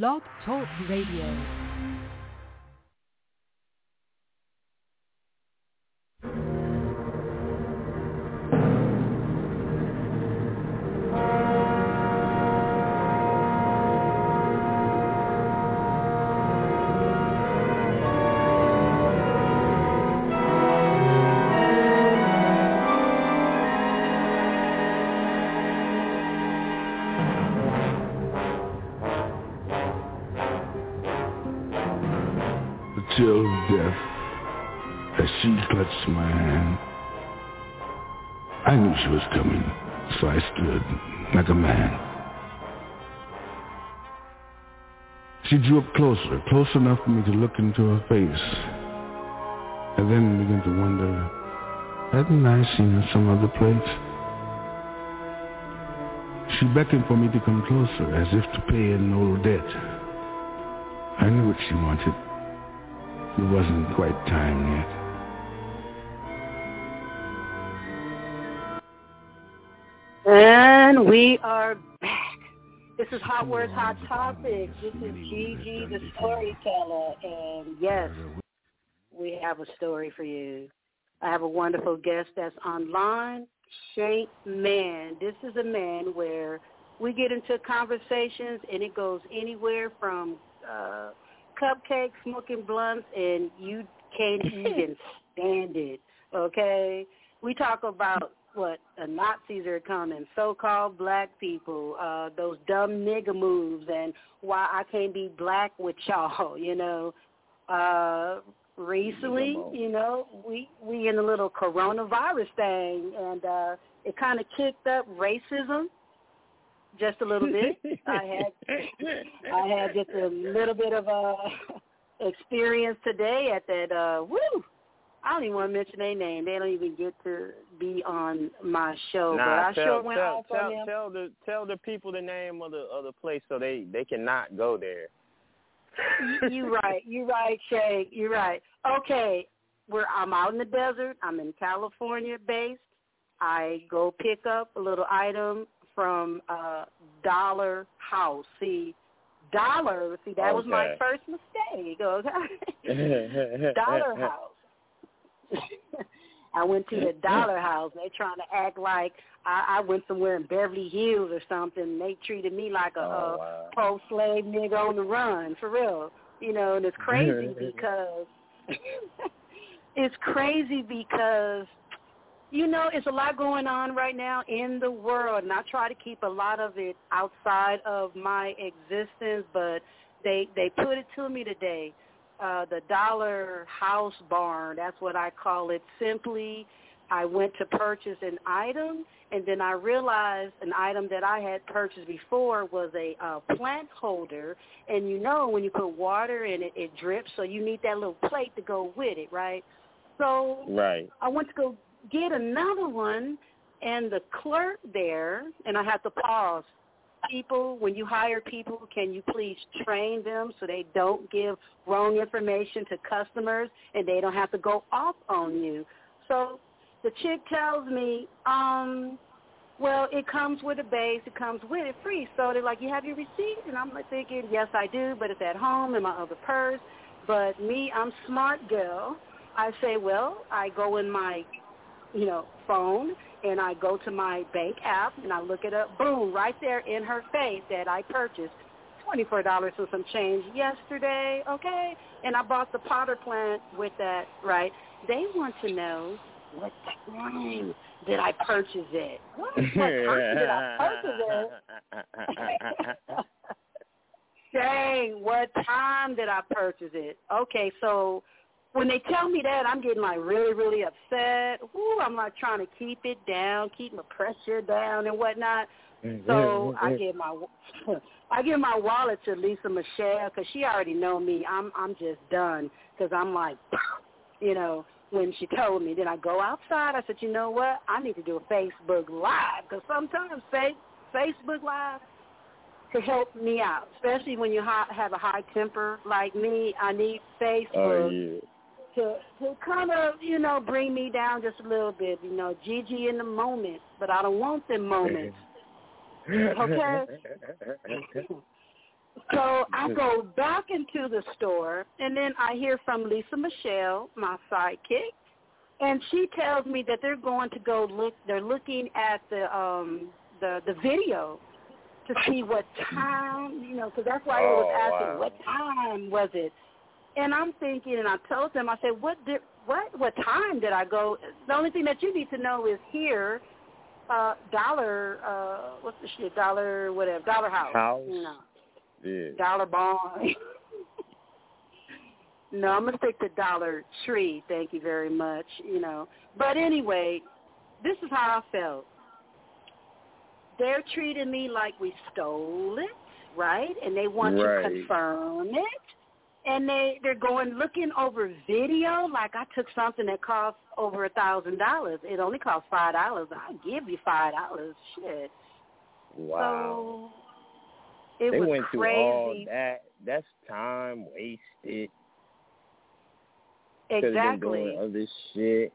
Blog Talk Radio. Was coming, so I stood like a man. She drew up closer, close enough for me to look into her face, and then began to wonder, hadn't I seen her some other place? She beckoned for me to come closer, as if to pay an old debt. I knew what she wanted. It wasn't quite time yet. We are back. This is Hot Words, Hot Topics. This is Gigi, the storyteller. And yes, we have a story for you. I have a wonderful guest that's online, Shank Man. This is a man where we get into conversations and it goes anywhere from uh, cupcakes, smoking blunts, and you can't even stand it. Okay, we talk about what the Nazis are coming, so-called black people, uh, those dumb nigga moves, and why I can't be black with y'all. You know, uh, recently, you know, we we in a little coronavirus thing, and uh, it kind of kicked up racism just a little bit. I had I had just a little bit of uh experience today at that uh woo. I don't even want to mention their name. They don't even get to be on my show. Nah, but I tell, sure went tell, off tell, on them. tell the tell the people the name of the of the place so they they cannot go there. you right. You right, Shay. You're right. Okay. We're I'm out in the desert. I'm in California based. I go pick up a little item from uh Dollar House. See, Dollar, see that was my first mistake. Okay. Dollar House. I went to the Dollar House. They trying to act like I, I went somewhere in Beverly Hills or something. They treated me like a, Oh, a wow. pro-slave nigga on the run, for real. You know, and it's crazy because it's crazy because you know it's a lot going on right now in the world, and I try to keep a lot of it outside of my existence. But they they put it to me today. Uh, the Dollar House Barn, that's what I call it. Simply, I went to purchase an item, and then I realized an item that I had purchased before was a uh, plant holder. And you know, when you put water in it, it drips, so you need that little plate to go with it, right? So Right. I went to go get another one, and the clerk there, and I had to pause. People, when you hire people, can you please train them so they don't give wrong information to customers and they don't have to go off on you? So the chick tells me, um, well, it comes with a base, it comes with it free. So they're like, you have your receipt? And I'm like thinking, yes, I do, but it's at home in my other purse. But me, I'm smart girl. I say, well, I go in my, you know, phone and I go to my bank app and I look it up. Boom, right there in her face that I purchased twenty-four dollars and some change yesterday. Okay, and I bought the potter plant with that. Right? They want to know what time did I purchase it? What, what time did I purchase it? Dang, what time did I purchase it? Okay, so when they tell me that, I'm getting like really, really upset. Ooh, I'm like trying to keep it down, keep my pressure down and whatnot. Mm, so I give my I give my wallet to Lisa Michelle because she already know me. I'm I'm just done because I'm like, you know, when she told me, then I go outside. I said, you know what? I need to do a Facebook Live because sometimes fa- Facebook Live could help me out, especially when you ha- have a high temper like me. I need oh, Facebook Oh yeah. To to kind of you know bring me down just a little bit. You know, Gigi in the moment, but I don't want them moments. Okay. So I go back into the store, and then I hear from Lisa Michelle, my sidekick, and she tells me that they're going to go look. They're looking at the um the the video to see what time, you know, because that's why I was Oh, asking wow. what time was it. And I'm thinking, and I told them, I said, what did what what time did I go? The only thing that you need to know is here, uh, dollar, uh, what's the shit, dollar whatever, dollar house, House? you know. Yeah. Dollar Barn. no, I'm gonna stick to Dollar Tree. Thank you very much. You know, but anyway, this is how I felt. They're treating me like we stole it, right? And they want Right. to confirm it. And they they're going looking over video like I took something that cost over a thousand dollars. It only cost five dollars. I'll give you five dollars. Shit. Wow. So it they was went crazy. through all that. That's time wasted. Have been exactly. doing other shit.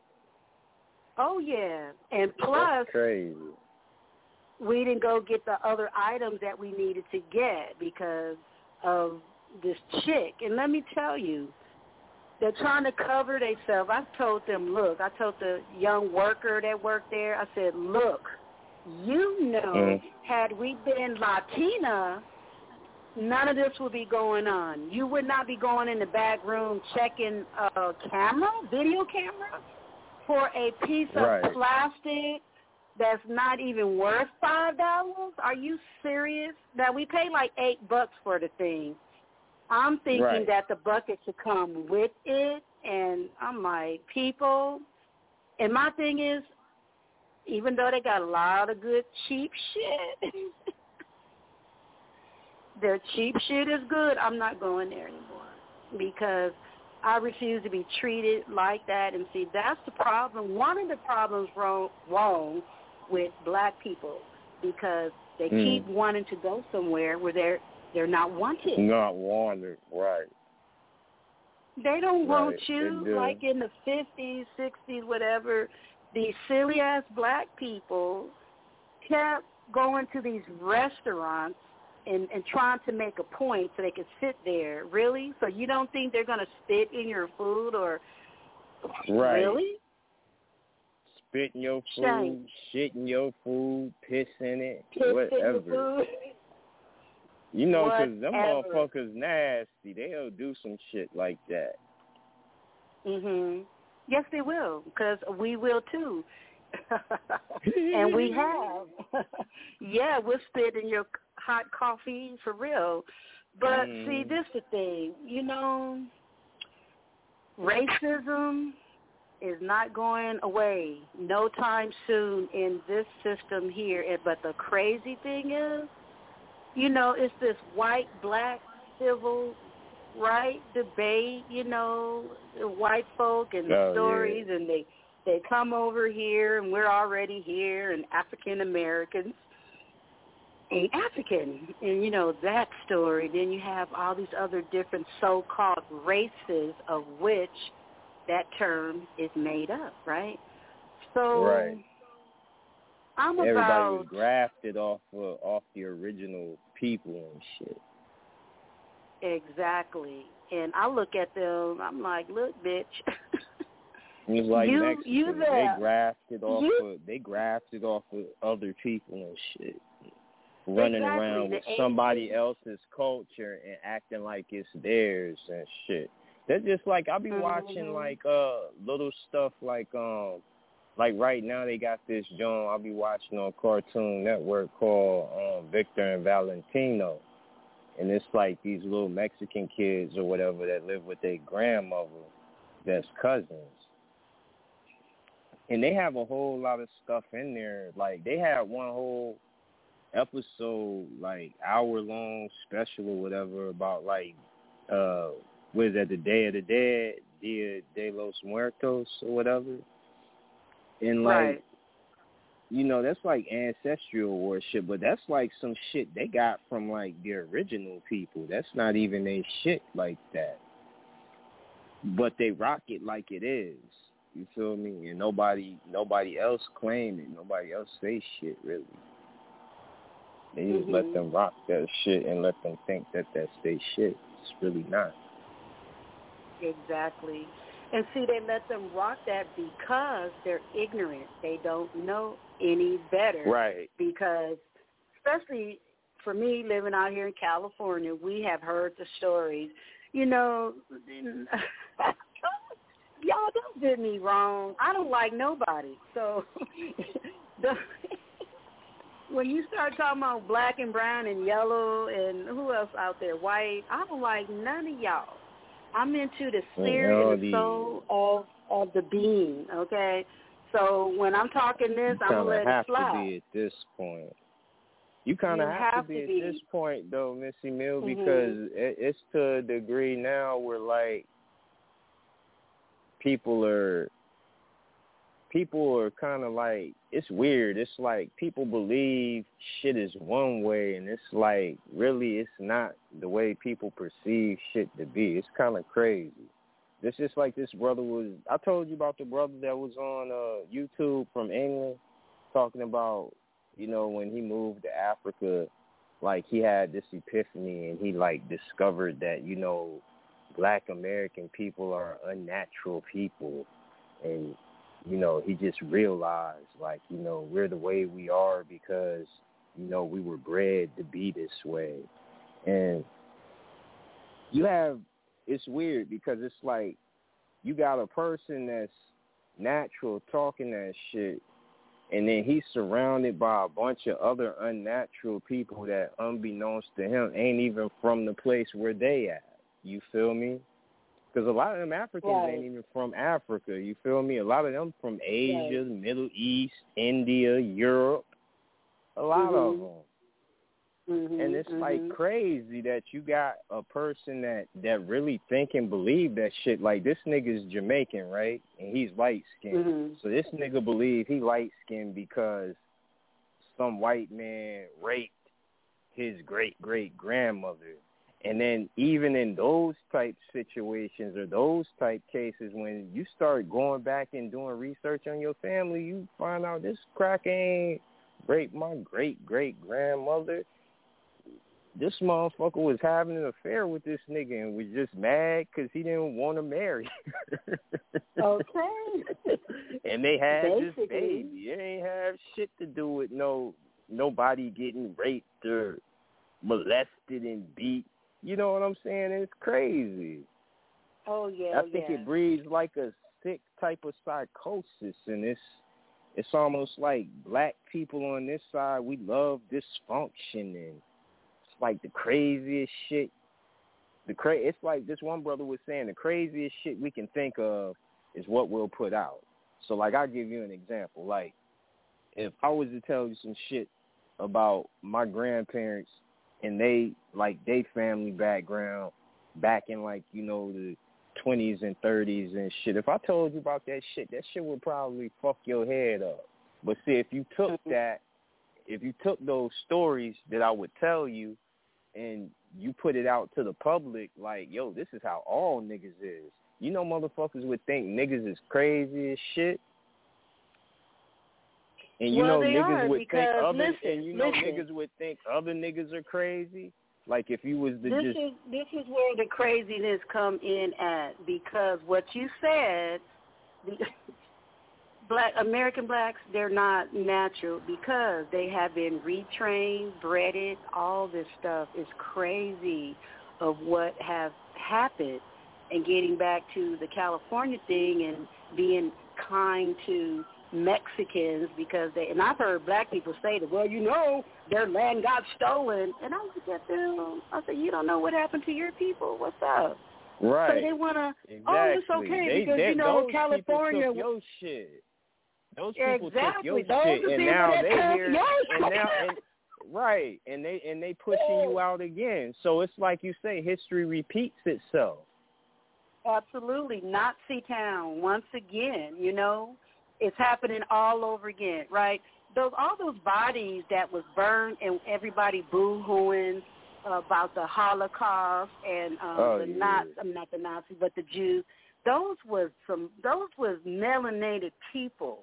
Oh yeah, and plus That's crazy. we didn't go get the other items that we needed to get because of this chick. And let me tell you, they're trying to cover themselves. I told them, look, I told the young worker that worked there, I said, look, you know, Mm. had we been Latina, none of this would be going on. You would not be going in the back room checking a camera, video camera, for a piece of Right. plastic that's not even worth five dollars. Are you serious? Now we pay like eight bucks for the thing. I'm thinking Right. that the bucket should come with it, and I'm like, people. And my thing is, even though they got a lot of good cheap shit, their cheap shit is good. I'm not going there anymore because I refuse to be treated like that. And see, that's the problem. One of the problems wrong, wrong with black people because they Mm. keep wanting to go somewhere where they're they're not wanted. Not wanted. Right. They don't want you do. like in the fifties, sixties, whatever. These silly ass black people kept going to these restaurants and and trying to make a point so they could sit there. Really? So you don't think they're gonna spit in your food or Right. really? Spit in your food, Shame. shit in your food, piss in it, Piss in whatever. the food. You know, 'cause them motherfuckers nasty. They'll do some shit like that. Mhm. Yes, they will, because we will too. and we have. yeah, we'll spit in your hot coffee for real. But see, Mm. this the thing, you know, racism is not going away no time soon in this system here. But the crazy thing is, you know, it's this white black civil right debate, you know, the white folk and the Oh, yeah. stories and they they come over here and we're already here and African Americans ain't African. And you know, that story. Then you have all these other different so called races of which that term is made up, right? So Right. I'm Everybody about was grafted off of, off the original people and shit. Exactly. And I look at them, I'm like, look, bitch. It was like You- Mexicans. you they there. grafted off You- of they grafted off of other people and shit. Running Exactly, around with somebody else's culture and acting like it's theirs and shit. They're just like I'll be Mhm. watching like uh little stuff like um like right now they got this joint I'll be watching on Cartoon Network called um Victor and Valentino. And it's like these little Mexican kids or whatever that live with their grandmother that's cousins. And they have a whole lot of stuff in there. Like they had one whole episode, like hour long special or whatever about like uh what is that, the Day of the Dead, Dia de los Muertos or whatever. And like right. you know, that's like ancestral worship, but that's like some shit they got from like the original people. That's not even a shit like that. But they rock it like it is. You feel me? And nobody nobody else claim it. Nobody else say shit really. They just mm-hmm. let them rock that shit and let them think that that's their shit. It's really not. Exactly. And see, they let them rock that because they're ignorant. They don't know any better. Right. Because, especially for me living out here in California, we have heard the stories. You know, y'all don't get me wrong. I don't like nobody. So the when you start talking about black and brown and yellow and who else out there, white, I don't like none of y'all. I'm into the spirit and the soul of of the being. Okay, so when I'm talking this, I'm gonna let have it fly. to be at this point. You kind of have, have, to be to be. at this point, though, Missy Mill, Mhm. because it, it's to a degree now where like people are people are kind of like it's weird. It's like people believe shit is one way, and it's like really it's not the way people perceive shit to be. It's kind of crazy. It's just like this brother was. I told you about the brother that was on uh YouTube from England talking about you know when he moved to Africa, like he had this epiphany and he like discovered that you know black American people are unnatural people and you know, he just realized like, you know, we're the way we are because, you know, we were bred to be this way. And you have it's weird because it's like you got a person that's natural talking that shit and then he's surrounded by a bunch of other unnatural people that unbeknownst to him ain't even from the place where they at. You feel me? Because a lot of them Africans Right. ain't even from Africa. You feel me? A lot of them from Asia, the Middle East, India, Europe. A lot of Mhm. them. Mhm, And it's like mhm. crazy that you got a person that that really think and believe that shit. Like this nigga's Jamaican, right? And he's light skinned. Mhm. So this nigga believe he light skinned because some white man raped his great great grandmother. And then even in those type situations or those type cases, when you start going back and doing research on your family, you find out this crack ain't raped my great great grandmother. This motherfucker was having an affair with this nigga and was just mad because he didn't want to marry. her. Okay. and they had this baby. It ain't have shit to do with no nobody getting raped or molested and beat. You know what I'm saying? It's crazy. Oh yeah. I think yeah. it breeds like a sick type of psychosis, and it's it's almost like black people on this side we love dysfunction, and it's like the craziest shit. The cra- it's like this one brother was saying the craziest shit we can think of is what we'll put out. So like I'll give you an example. Like if I was to tell you some shit about my grandparents and they like they family background back in like, you know, the twenties and thirties and shit. If I told you about that shit, that shit would probably fuck your head up. But see if you took that if you took those stories that I would tell you and you put it out to the public like, yo, this is how all niggas is. You know motherfuckers would think niggas is crazy as shit. And you Well, know niggas would think other listen, and you know listen. niggas would think other niggas are crazy. Like if you was to this just is this is where the craziness come in at because what you said, the black American blacks, they're not natural because they have been retrained, breaded. All this stuff is crazy of what have happened. And getting back to the California thing and being kind to Mexicans because they and I've heard black people say that, well, you know, their land got stolen and I look at them I said, You don't know what happened to your people, what's up? right. So they wanna Exactly. Oh, it's okay they, because they, you know California your shit. Those people Exactly. took your Those shit, and now they here, and now, and, right, and they and they pushing you out again. So it's like you say, history repeats itself. Absolutely. Nazi town once again, you know. It's happening all over again, right? Those all those bodies that was burned and everybody boo hooing about the Holocaust and um Oh, the yeah. Nazis I'm not the Nazis, but the Jews. Those was some those was melanated people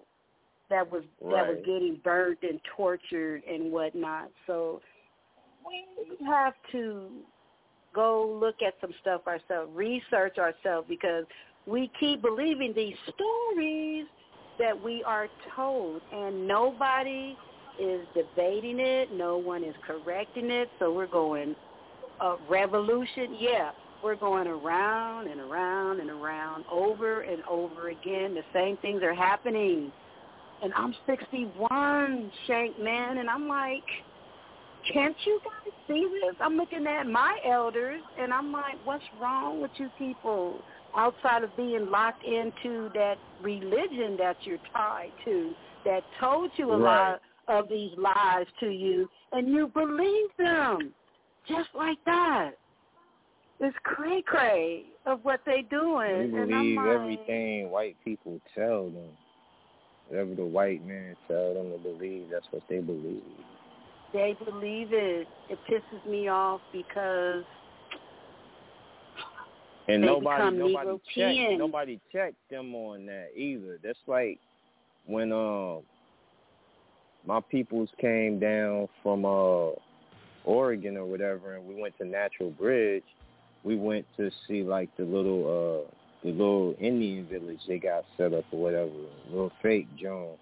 that was that was getting burned and tortured and whatnot. So we have to go look at some stuff ourselves, research ourselves, because we keep believing these stories that we are told, and nobody is debating it. No one is correcting it. So we're going a revolution. Yeah, we're going around and around and around over and over again. The same things are happening. And I'm 61, Shank man, and I'm like, can't you guys see this? I'm looking at my elders, and I'm like, what's wrong with you people? Outside of being locked into that religion that you're tied to, that told you a Right. lot of these lies to you, and you believe them, just like that. It's cray cray of what they They doing, and believe like, everything white people tell them. Whatever the white man tell them to believe, that's what they believe. they believe it. It pisses me off because And They nobody nobody checked nobody checked them on that either. That's like when um my peoples came down from uh Oregon or whatever and we went to Natural Bridge, we went to see like the little uh the little Indian village they got set up or whatever, little fake John.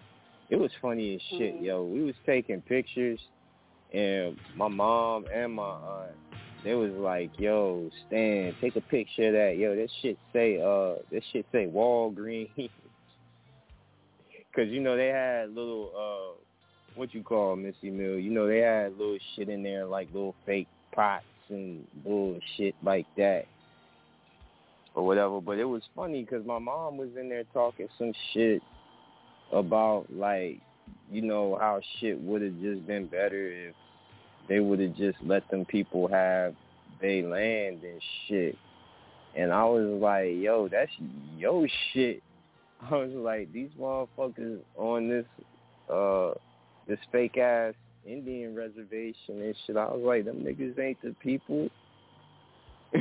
It was funny as shit, Mhm. yo. We was taking pictures and my mom and my aunt they was like, "Yo, Stan, take a picture of that. Yo, that shit say, uh, that shit say Walgreens." Cause you know they had little, uh, what you call Missy Mill. You know they had little shit in there like little fake pots and bullshit like that, or whatever. But it was funny because my mom was in there talking some shit about like, you know how shit would have just been better if they would have just let them people have their land and shit. And I was like, yo, that's yo shit. I was like, these motherfuckers on this uh this fake ass Indian reservation and shit. I was like, them niggas ain't the people.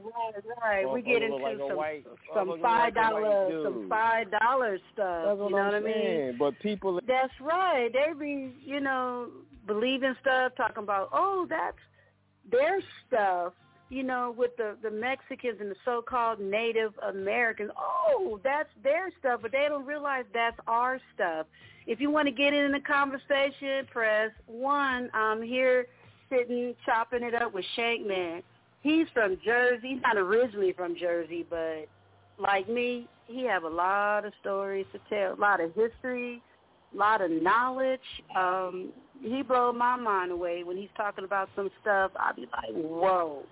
Right, right. We get into like some white- some five like dollar dude. some five dollar stuff. That's you know I'm what I mean? But people That's right. They be, you know, believing stuff, talking about, oh, that's their stuff. You know, with the the Mexicans and the so-called Native Americans. Oh, that's their stuff, but they don't realize that's our stuff. If you want to get in the conversation, press one. I'm here sitting chopping it up with Shankman. He's from Jersey. He's not originally from Jersey, but like me, he have a lot of stories to tell, a lot of history, a lot of knowledge. Um, he blow my mind away when he's talking about some stuff. I'll be like, whoa.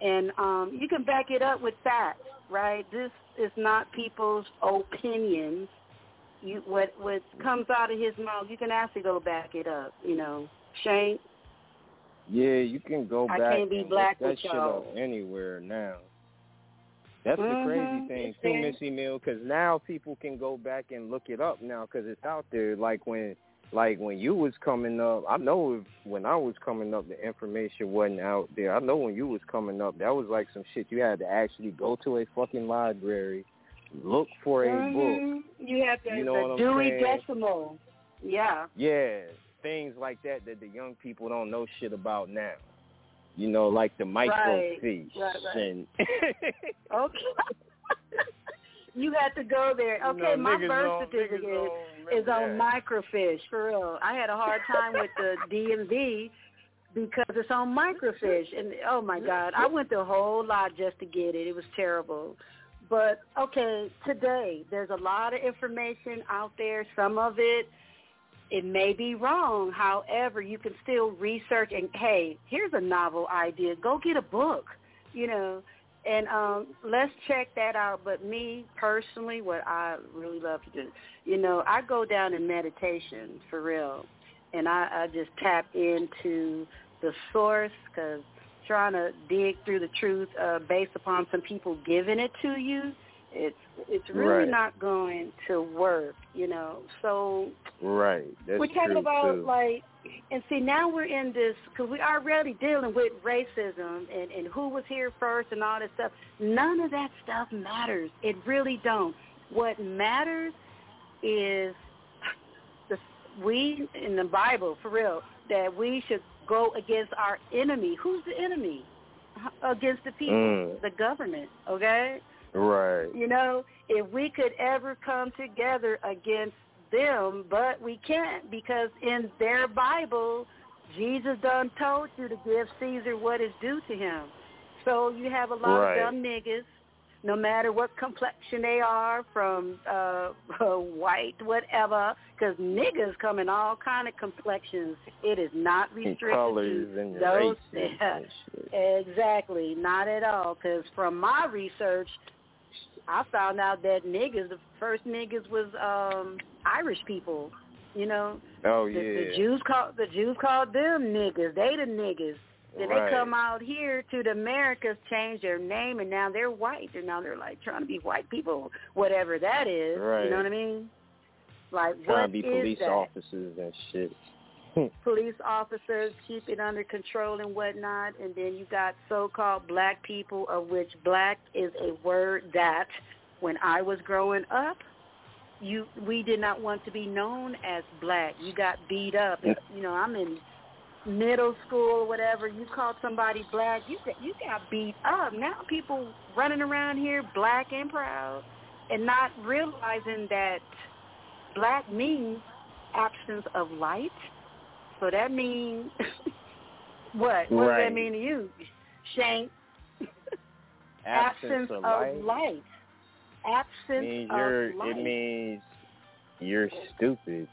And um, you can back it up with facts, right? This is not people's opinions. You, what what comes out of his mouth, you can actually go back it up. You know, Shane. Yeah, you can go I can't be black that with shit y'all. up anywhere now. That's Mhm, the crazy thing too. Missy Mill, because now people can go back and look it up now because it's out there. Like when, like when you was coming up, I know if, when I was coming up, the information wasn't out there. I know when you was coming up, that was like some shit you had to actually go to a fucking library, look for a book. Mhm. You have to You know the Dewey saying? Decimal. Yeah. Yeah, things like that that the young people don't know shit about now. You know, like the microfiche Right, right. and Okay. you had to go there. Okay, know, my birth certificate niggas is on microfiche for real. I had a hard time with the DMV because it's on microfiche, and oh my god, I went through a whole lot just to get it. It was terrible. But okay, today there's a lot of information out there. Some of it it may be wrong. However, you can still research and hey, here's a novel idea. Go get a book. You know, and um let's check that out. But me personally, what I really love to do, you know, I go down in meditation for real, and I, I just tap into the source because trying to dig through the truth uh, based upon some people giving it to you, it's it's really Right. not going to work. You know, so right. That's we're talking about too. like, and see now we're in this because we're already dealing with racism and and who was here first and all this stuff. None of that stuff matters. It really don't. What matters is the we in the Bible for real that we should go against our enemy. Who's the enemy? Against the people, Mm. the government. Okay. Right. You know, if we could ever come together against them, but we can't because in their Bible, Jesus done told you to give Caesar what is due to him. So you have a lot Right. of dumb niggas, no matter what complexion they are, from uh, white, whatever, because niggas come in all kind of complexions. It is not restricted colors to and those. and. Exactly, not at all. Because from my research, I found out that niggas, the first niggas was um Irish people. You know, Oh the, yeah. the Jews called the Jews called them niggas. They the niggas. Then right. they come out here to the Americas, change their name, and now they're white. And now they're like trying to be white people, whatever that is. Right. You know what I mean? Like Trying what to be police that? officers and shit. police officers keep it under control and whatnot, and then you got so-called black people, of which black is a word that, when I was growing up, you we did not want to be known as black. You got beat up. If, you know, I'm in middle school or whatever. You called somebody black, you got, you got beat up. Now people running around here black and proud, and not realizing that black means absence of light. So that means what? What does that mean to you? Shank Absence, of light, light. Absence means you're. light. It means you're stupid.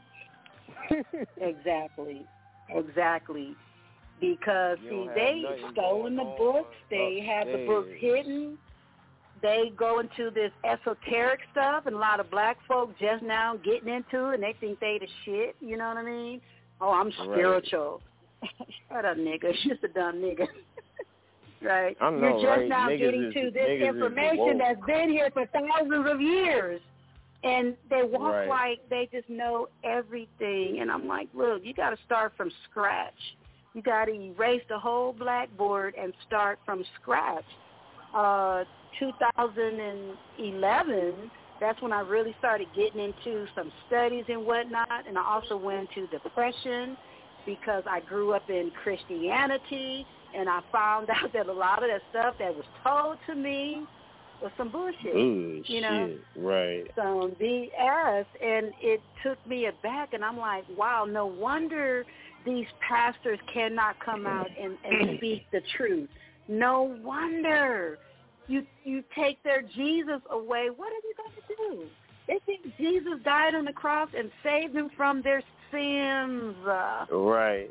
Exactly. Exactly. Because see, they nothing stolen the books. on They have the books hidden. They go into this esoteric stuff, and a lot of black folk just now getting into it, and they think they the shit. You know what I mean? Oh, I'm Right. spiritual. Shut up, nigga. You're just a dumb nigga. Right? I know, You're just right? now Niggas getting is- to this information that's been here for thousands of years. And they walk Right. like they just know everything. And I'm like, look, you got to start from scratch. You got to erase the whole blackboard and start from scratch. Uh, 2011, that's when I really started getting into some studies and whatnot. And I also went into depression because I grew up in Christianity. And I found out that a lot of that stuff that was told to me was some bullshit you know. Right. some BS, and it took me aback. And I'm like, wow, no wonder these pastors cannot come out and, and speak the truth. No wonder you you take their Jesus away. What are you going to do? They think Jesus died on the cross and saved them from their sins. Right.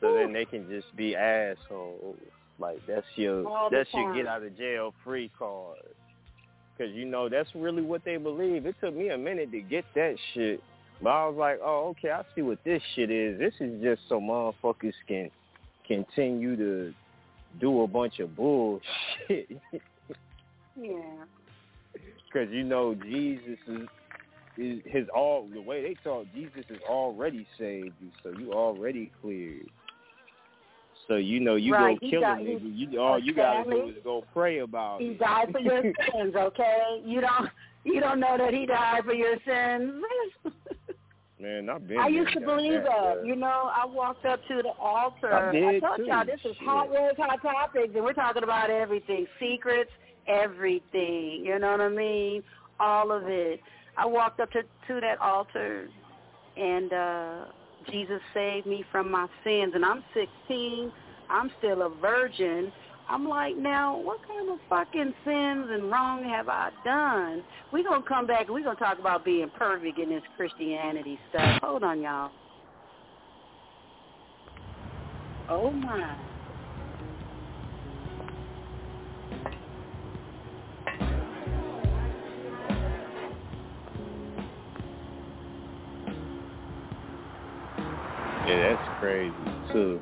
So Whew. then they can just be assholes. Like that's your All that's your get out of jail free card. Cause you know that's really what they believe. It took me a minute to get that shit, but I was like, oh okay, I see what this shit is. This is just so motherfuckers can continue to do a bunch of bullshit. yeah. Cause you know Jesus is is his all the way they talk. Jesus has already saved you, so you already cleared. So you know you Right, go kill got- a nigga. You all you gotta do is go pray about He it. died for your sins, okay? You don't you don't know that he died for your sins. Man, I've been. I used to believe that. bruh. You know, I walked up to the altar. I did, told too. y'all this is hot words, hot topics, and we're talking about everything, secrets, everything. You know what I mean? All of it. I walked up to to that altar, and uh Jesus saved me from my sins. And I'm 16. I'm still a virgin. I'm like, now, what kind of fucking sins and wrong have I done? We're going to come back and we're going to talk about being perfect in this Christianity stuff. Hold on, y'all. Oh, my. Yeah, that's crazy too.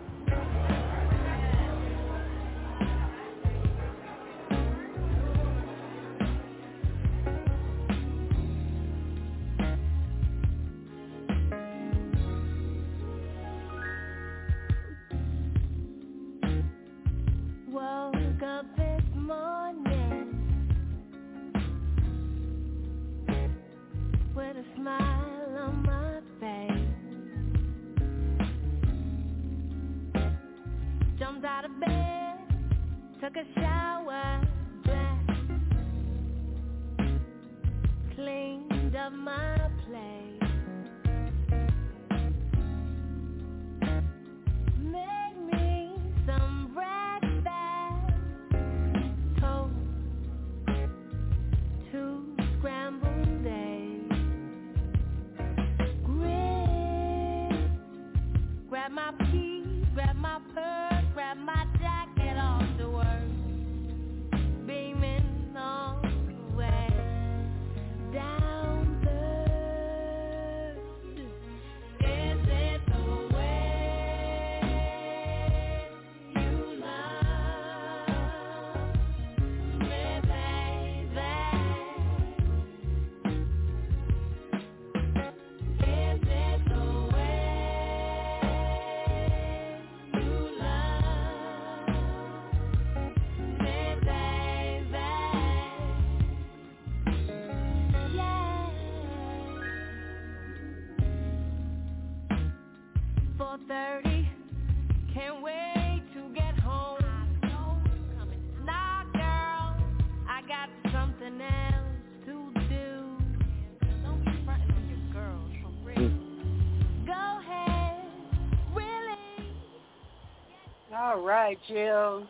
All right, Jill.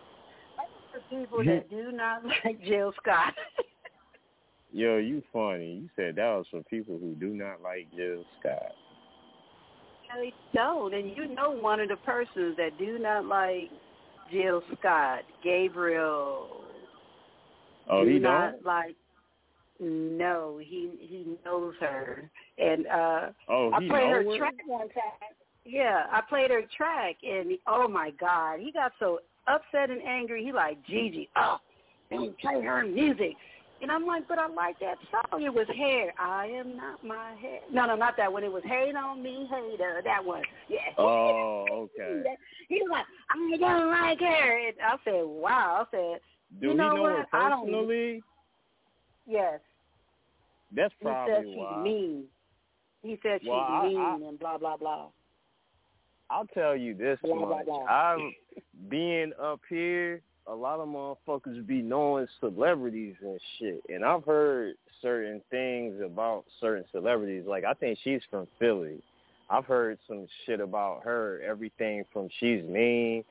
For people that do not like Jill Scott. Yo, you funny. You said that was for people who do not like Jill Scott. they don't, and you know one of the persons that do not like Jill Scott, Gabriel. Oh, do he not don't? like. No, he he knows her, and uh Oh, I played her her? track one time. Yeah, I played her track, and oh my God, he got so upset and angry. He like Gigi, oh, don't play her music. And I'm like, but I like that song. It was Hair. I am not my hair. No, no, not that one. It was Hate on Me, Hater. That one. Yeah. Oh, okay. He was like, I don't like her. And I said, wow. I said, Do you know know what? I don't- personally? yes. That's probably He said she's why. mean. He said she's Well, I- mean I- and blah blah blah. I'll tell you this much. I'm being up here. A lot of motherfuckers be knowing celebrities and shit, and I've heard certain things about certain celebrities. Like I think she's from Philly. I've heard some shit about her. Everything from she's mean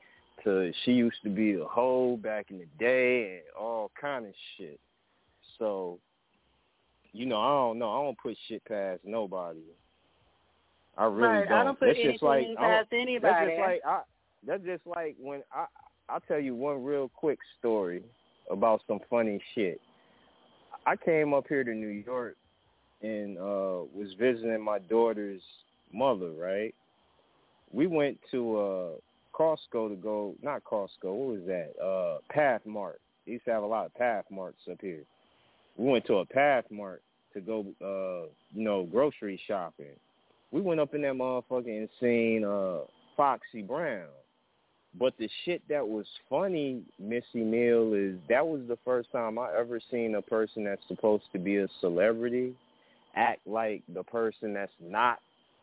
to she used to be a hoe back in the day and all kind of shit. So, you know, I don't know. I don't put shit past nobody. I really right. don't. I don't put That's anything just like past that's anybody. just like I. That's just like when I. I'll tell you one real quick story about some funny shit. I came up here to New York and uh was visiting my daughter's mother. Right. We went to uh Costco to go. Not Costco. What was that? Uh Pathmark. They used to have a lot of Pathmarks up here. We went to a Pathmark to go, uh, you know, grocery shopping. We went up in that motherfucker and seen uh Foxy Brown. But the shit that was funny, Missy Mill, is that was the first time I ever seen a person that's supposed to be a celebrity act like the person that's not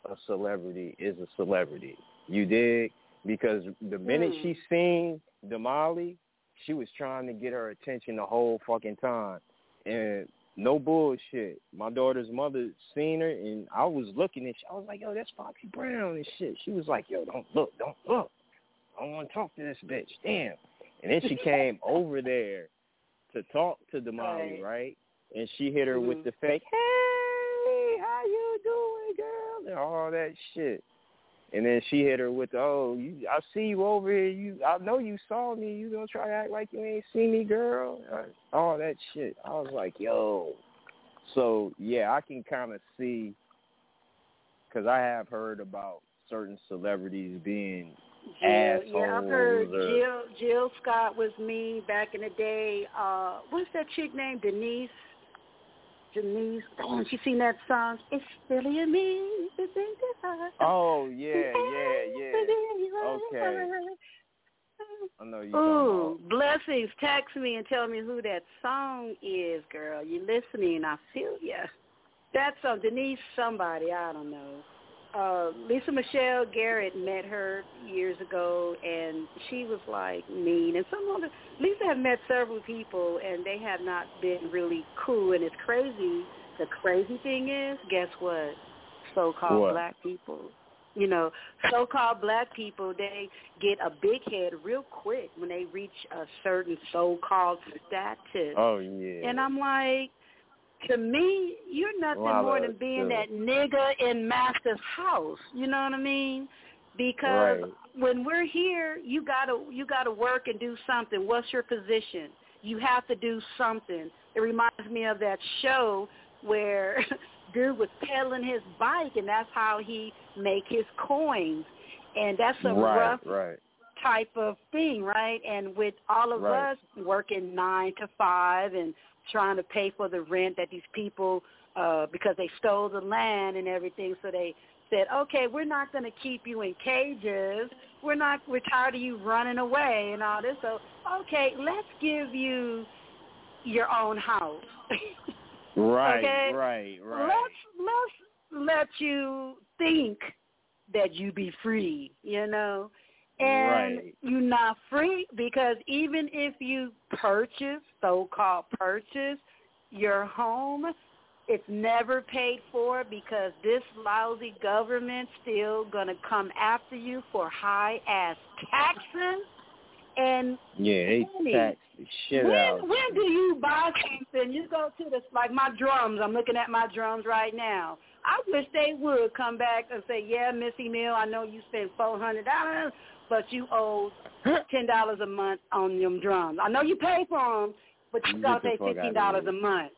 a celebrity is a celebrity. You dig? Because the minute Hmm. she seen Damali, she was trying to get her attention the whole fucking time. And no bullshit. My daughter's mother seen her, and I was looking at. she, I was like, "Yo, that's Foxy Brown and shit." She was like, "Yo, don't look, don't look. I don't want to talk to this bitch." Damn. And then she came over there to talk to Damali, Right. right? And she hit her with Mhm. the fake, "Hey, how you doing, girl?" and all that shit. And then she hit her with, "Oh, you, I see you over here. You, I know you saw me. You gonna try to act like you ain't see me, girl?" Uh, All that shit. I was like, "Yo." So yeah, I can kind of see because I have heard about certain celebrities being Jill, assholes. yeah, I've heard or, Jill Jill Scott was me back in the day. Uh what's that chick named Denise? Denise. Oh, she seen that song? It's silly of me to think that I Oh yeah, yeah, yeah. Okay. I know you. Ooh, blessings. Text me and tell me who that song is, girl. You listening? I feel ya. That's uh, Denise somebody. I don't know. Uh, Lisa Michelle Garrett met her years ago, and she was like mean. And some other Lisa have met several people, and they have not been really cool. And it's crazy. The crazy thing is, guess what? So-called What? black people. You know, so-called black people, they get a big head real quick when they reach a certain so-called status. Oh yeah. And I'm like, to me, you're nothing more than being that nigga in master's house. You know what I mean? Because Right. when we're here, you gotta you gotta work and do something. What's your position? You have to do something. It reminds me of that show where dude was pedaling his bike, and that's how he make his coins. And that's a right, rough right. type of thing, right? And with all of Right. us working nine to five and trying to pay for the rent that these people, uh, because they stole the land and everything, so they said, okay, we're not going to keep you in cages. We're not. We're tired of you running away and all this. So, okay, let's give you your own house. Right, Okay. right, right. Let's let's let you think that you be free, you know. And Right. you're not free because even if you purchase, so called purchase, your home, it's never paid for because this lousy government's still gonna come after you for high ass taxes and yeah, they tax the shit when out. when do you buy something? You go to the like my drums. I'm looking at my drums right now. I wish they would come back and say, "Yeah, Missy Mill, I know you spent four hundred dollars, but you owe ten dollars a month on them drums. I know you pay for them, but you gotta pay fifteen dollars a month."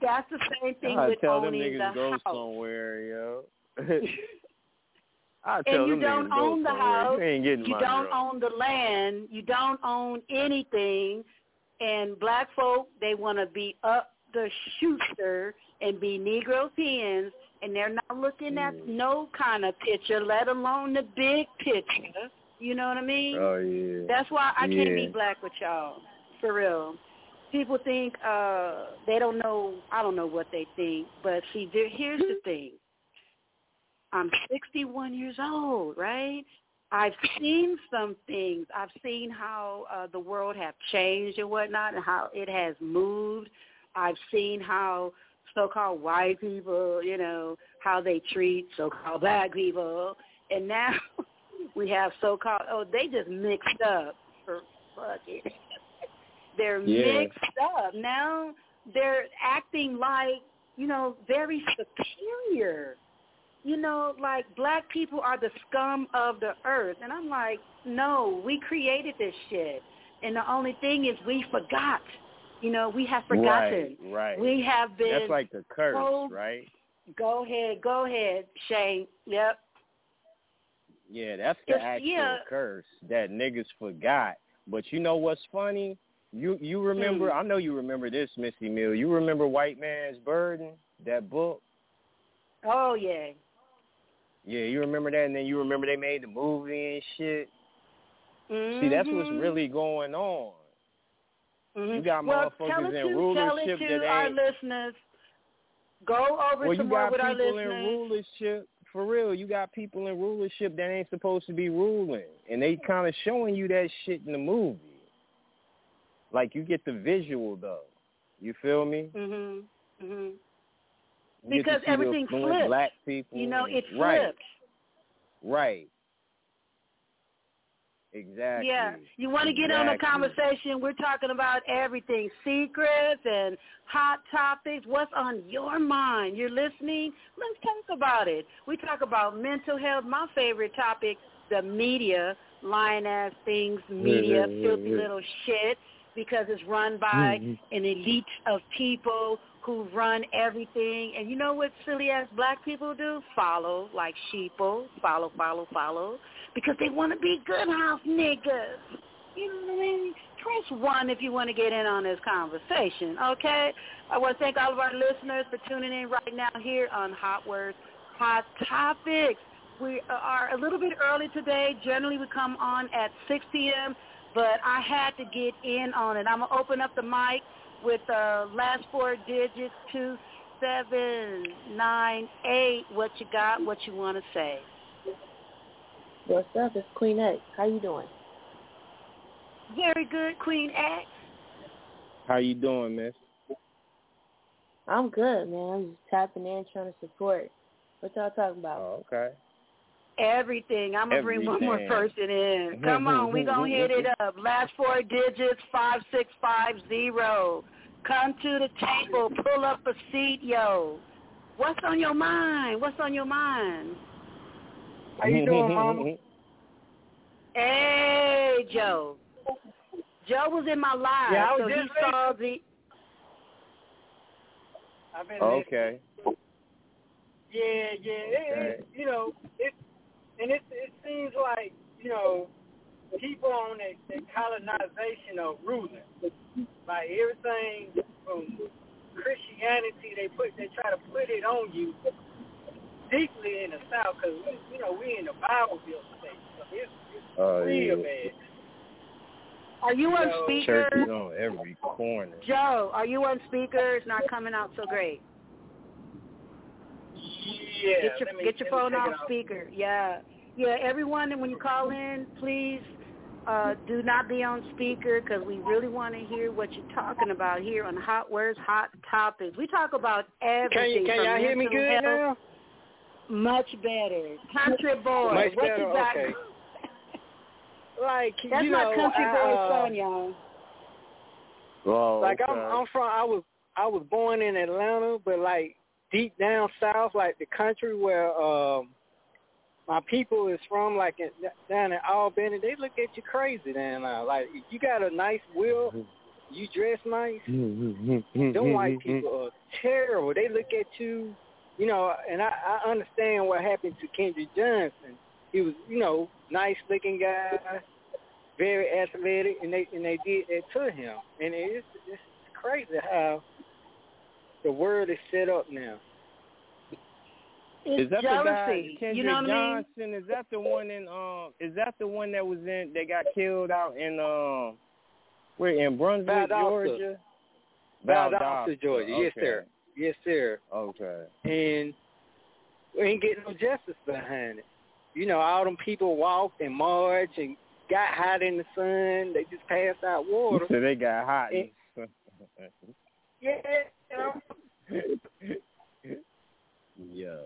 That's the same thing I with tell them owning niggas the go house. somewhere, yo. I tell and you them don't own the somewhere. house. You ain't getting You don't drum. own the land. You don't own anything. And black folk, they want to be up the shooter and be Negropeans, and they're not looking at Mm. no kind of picture, let alone the big picture. You know what I mean? Oh yeah. That's why I can't be black with y'all, for real. People think uh they don't know. I don't know what they think, but see, there, here's the thing. I'm 61 years old, right? I've seen some things. I've seen how uh, the world have changed and whatnot, and how it has moved. I've seen how so-called white people, you know, how they treat so-called black people, and now we have so-called. Oh, they just mixed up for fuck it. They're Yeah. mixed up now. They're acting like you know very superior you know, like black people are the scum of the earth. And I'm like, no, we created this shit. And the only thing is we forgot. You know, we have forgotten. Right, right. We have been That's like the curse, so- right? go ahead, go ahead, Shane. Yep. Yeah, that's the It's- actual yeah. curse that niggas forgot. But you know what's funny? You you remember? Hmm. I know you remember this, Missy Mill. You remember White Man's Burden? That book? Oh yeah. Yeah, you remember that, and then you remember they made the movie and shit. See, that's what's Mhm. really going on. Mhm. you got well, motherfuckers in to, rulership tell it to that our ain't- listeners. Go over Well, you some more got with our people in rulership for real. You got people in rulership that ain't supposed to be ruling, and they kind of showing you that shit in the movie. Like you get the visual though. You feel me? Mhm. Mhm. Because everything flipped. Black people. You know, it right, right. Exactly. Yeah, you want to get on a conversation. We're talking about everything, secrets and hot topics. What's on your mind? You're listening? Let's talk about it. We talk about mental health. My favorite topic, the media, lying ass things, media, yeah, filthy yeah. little shit, because it's run by Mhm. an elite of people who run everything. And you know what silly ass black people do? Follow like sheeple. Follow, follow, follow. Because they want to be good house niggas. You know what I mean? Press one if you want to get in on this conversation, okay? I want to thank all of our listeners for tuning in right now here on Hot Words, Hot Topics. We are a little bit early today. Generally, we come on at 6 p.m., but I had to get in on it. I'm going to open up the mic with the last four digits, two, seven, nine, eight. What you got? What you want to say? What's up? It's Queen X. How you doing? Very good, Queen X. How you doing, miss? I'm good, man. I'm just tapping in, trying to support. What y'all talking about? Oh, okay. Everything. I'm gonna bring one more person in. Come on, we gonna hit it up. Last four digits five six five zero. Come to the table. Pull up a seat, yo. What's on your mind? What's on your mind? How you doing, Mama? Hey, Joe. Joe was in my live, Yeah, I was so he just saw the. I've been okay. listening. Yeah, yeah. It, it, you know, it and it it seems like you know people on the, the colonization of ruling, like everything from Christianity, they put they try to put it on you deeply in the South because you know we in the Bible Belt state, so it's, it's Oh, real yeah. bad. Are you on Joe. speaker? Church is on every corner. Joe, are you on speaker? It's not coming out so great. Yeah, Get your me- get your phone off off. speaker. Yeah, yeah. Everyone, when you call in, please uh, do not be on speaker because we really want to hear what you're talking about here on Hot Words, Hot Topics. We talk about Can everything. you can y'all hear me good health- now? Much better. Country boy, Much what better, you got? okay. Like That's you my know, country I, boy uh, son, y'all. Oh, Like I'm. I'm from. I was I was born in Atlanta, but like deep down south, like the country where um my people is from, like in, down in Albany, they look at you crazy down there. Like if you got a nice will, mm-hmm. you dress nice. Mm-hmm. Them white mm-hmm. people are terrible. They look at you, you know. And I, I understand what happened to Kendrick Johnson. He was, you know, nice looking guy, very athletic, and they and they did that to him. And it's it's crazy how the world is set up now. It's Is that the guy. Kendrick you know what I mean? Johnson? Is that the one in um? Is that the one that was in? They got killed out in um, where in Brunswick, Valdosta. Georgia. Valdosta, Georgia. Yes, sir. Yes, sir. Okay. And we ain't getting no justice behind it. You know, all them people walked and marched and got hot in the sun. They just passed out water. So they got hot. Eh. yeah, you know, Yo.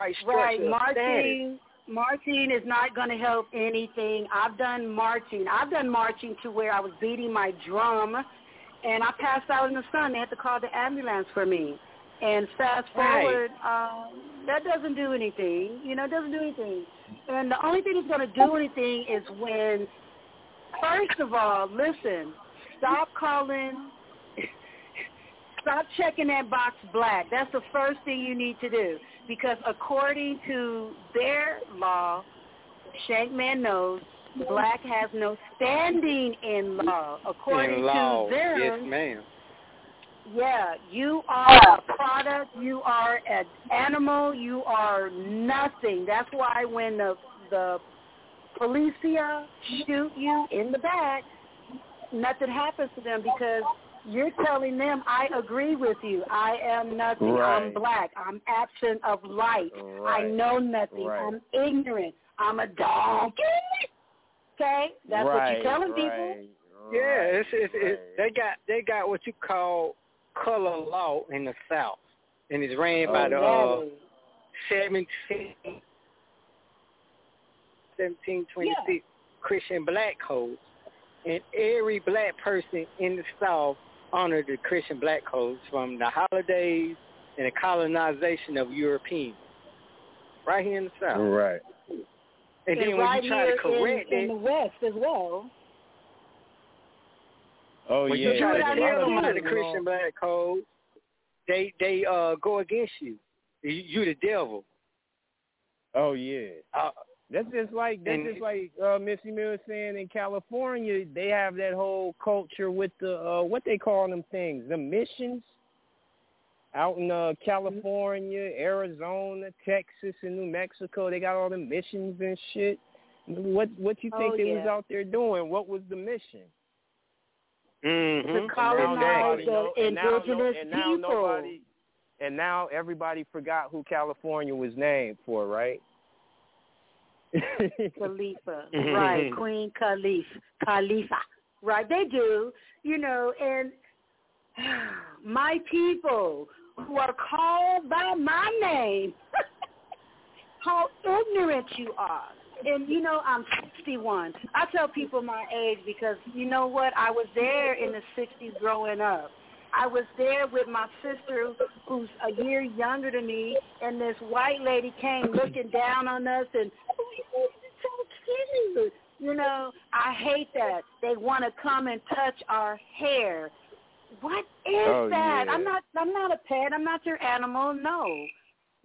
Right, Right, marching. Marching is not going to help anything. I've done marching. I've done marching to where I was beating my drum, and I passed out in the sun. They had to call the ambulance for me. And fast Right. forward, um, that doesn't do anything. You know, it doesn't do anything. And the only thing that's going to do anything is when, first of all, listen, stop calling Stop checking that box black. That's the first thing you need to do. Because according to their law, Shankman knows black has no standing in law. According in law. to them, Yes, ma'am. yeah, you are a product, you are an animal, you are nothing. That's why when the the policia shoot you in the back, nothing happens to them because you're telling them, I agree with you. I am nothing. I'm black. I'm absent of light. I know nothing. Right. I'm ignorant. I'm a donkey. Okay? That's what you're telling right, people. Yeah, right, it's, it's, it's right. they got they got what you call color law in the South, and it's ran by Oh, the yeah. uh, 17, 1726 Christian Black Code, and every black person in the South honored the Christian Black Codes from the holidays and the colonization of Europeans, right here in the South. Right. And then when right you try to correct in, in the West as well. Oh when yeah. you try to it out tell here them too. under the Christian Black Code, they they uh go against you. You, you the devil. Oh yeah. Uh, That's just like that's And- just like uh, Missy Mill was saying in California. They have that whole culture with the uh, what they call them things, the missions. Out in uh, California, Arizona, Texas, and New Mexico, they got all the missions and shit. What what you think Oh, they yeah. was out there doing? What was the mission? Mm-hmm. to colonize the know- and now no- indigenous and now people. nobody- and now everybody forgot who California was named for, right? Khalifa, right? Queen Khalifa, Khalifa, right? They do, you know, and my people who are called by my name, how ignorant you are. And you know, I'm 61. I tell people my age because you know what? I was there in the 60s growing up. I was there with my sister who's a year younger than me, and this white lady came looking down on us and, oh, it's so cute. You know, I hate that. They want to come and touch our hair. What is Oh, that? yeah. I'm not I'm not a pet. I'm not your animal. No.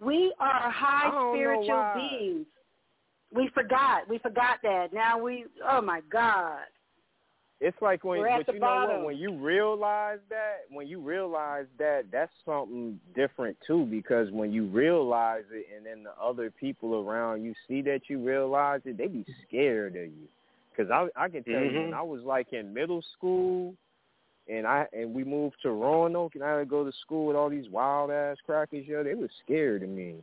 We are high oh, I spiritual beings. We forgot. We forgot that. Now we oh my God. It's like when, We're but the you know what? When you realize that, when you realize that, that's something different too. Because when you realize it, and then the other people around you see that you realize it, they be scared of you. Because I, I can tell you, Mhm. when I was like in middle school, and I and we moved to Roanoke, and I had to go to school with all these wild ass crackers. Yo, they was scared of me.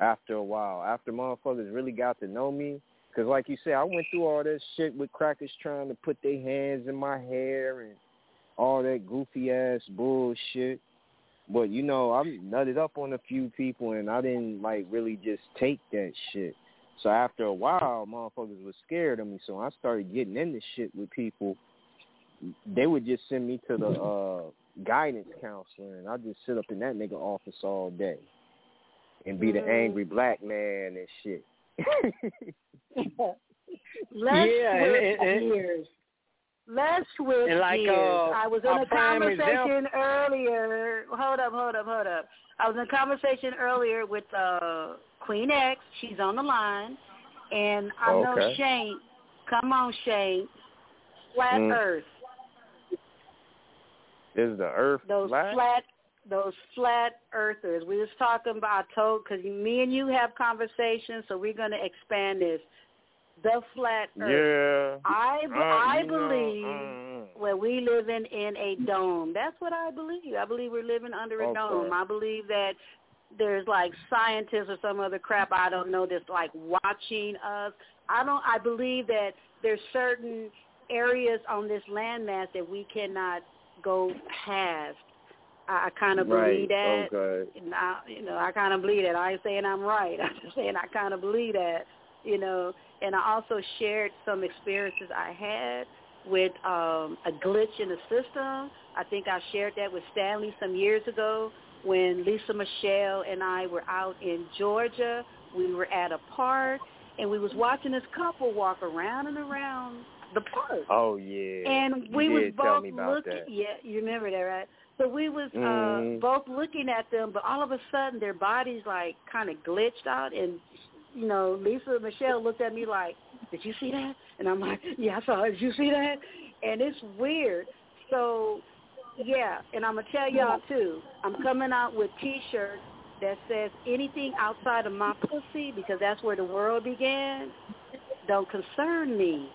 After a while, after motherfuckers really got to know me, because like you said, I went through all that shit with crackers trying to put their hands in my hair and all that goofy ass bullshit. But you know, I'm nutted up on a few people, and I didn't like really just take that shit. So after a while, motherfuckers was scared of me. So I started getting into shit with people. They would just send me to the uh guidance counselor, and I just sit up in that nigga office all day and be the Mhm. angry black man and shit. Let's Yeah, and- switch and- and- gears. Let's switch And like, gears. uh, I was in a a prime conversation earlier. Hold up, hold up, hold up. I was in a conversation earlier with uh, Queen X. She's on the line, and I know Shane. Come on, Shane. Flat Mm. Earth. Is the earth Those flat? flat, those flat earthers. We was talking about. I told because me and you have conversations, so we're going to expand this. The flat Earth. Yeah. I Uh, I you know, believe uh, well we living in a dome. That's what I believe. I believe we're living under a Okay. dome. I believe that there's like scientists or some other crap I don't know that's like watching us. I don't I believe that there's certain areas on this landmass that we cannot go past. I, I kind of right. believe that. Okay. And I, you know, I kind of believe that. I ain't saying I'm right. I'm just saying I kind of believe that, you know. And I also shared some experiences I had with um, a glitch in the system. I think I shared that with Stanley some years ago when Lisa Michelle and I were out in Georgia. We were at a park and we was watching this couple walk around and around the park. Oh yeah. And we was both looking. Yeah, you remember that, right? So we was uh both looking at them, but all of a sudden their bodies like kind of glitched out, and you know Lisa and Michelle looked at me like, "Did you see that?" And I'm like, "Yeah, I saw it. Did you see that?" And it's weird. So yeah, and I'm gonna tell y'all too. I'm coming out with T-shirts that says anything outside of my pussy because that's where the world began. Don't concern me.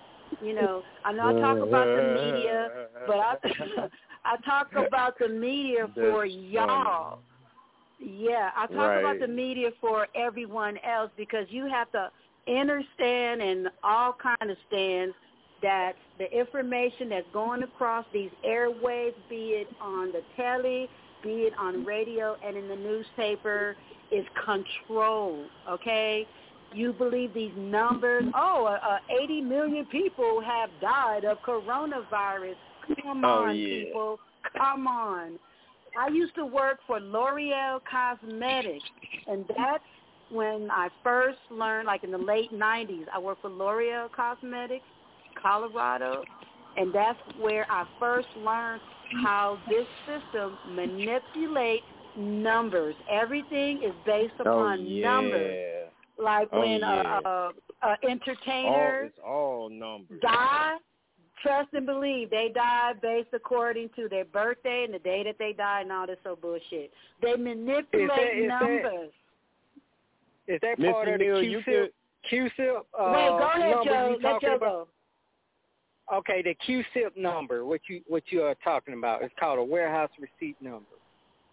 You know, I know I talk about the media, but I I talk about the media for y'all. Yeah, I talk about the media for everyone else because you have to understand and all kind of stands that the information that's going across these airwaves, be it on the telly, be it on radio and in the newspaper, is controlled. Okay, you believe these numbers? Oh, uh, uh, 80 million people have died of coronavirus. Come Oh, on, yeah. people. Come on. I used to work for L'Oreal Cosmetics, and that's when I first learned, like in the late 90s, I worked for L'Oreal Cosmetics, Colorado, and that's where I first learned how this system manipulates numbers. Everything is based Oh upon yeah. numbers. Like Oh, when yeah. a, a, a All, entertainer it's all numbers. die, trust and believe they die based according to their birthday and the day that they die and all this so bullshit. They manipulate Is that- is numbers. Is that Mr. part of the Neal, CUSIP, CUSIP uh, Wait, go ahead, Joe. Let talking Joe go. Okay, the CUSIP number, what you what you are talking about, it's called a warehouse receipt number.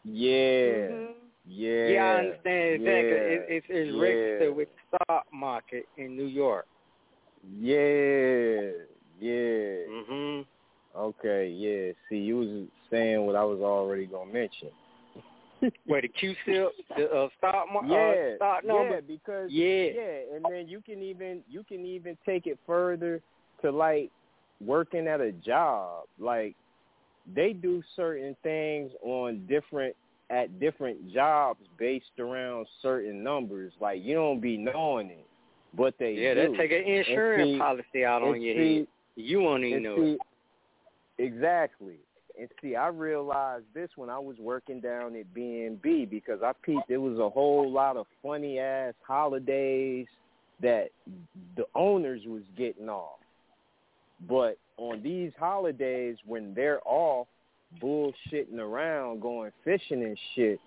Yeah. Mhm. Yeah. Yeah, I understand exactly. Yeah. It, it's it's yeah. registered with the stock market in New York. Yeah. Yeah. Mhm. Okay, yeah. See, you was saying what I was already gonna mention. Where the CUSIP, the uh, stock market, Yeah, uh, stock yeah, because Yeah. yeah, and then you can even you can even take it further to like working at a job. Like they do certain things on different at different jobs based around certain numbers. Like you don't be knowing it, but they Yeah, do. they take an insurance see- policy out on your see, head. You won't even and know see, it. Exactly. And see, I realized this when I was working down at B&B because I peeped there was a whole lot of funny ass holidays that the owners was getting off. But on these holidays when they're off bullshitting around going fishing and shit,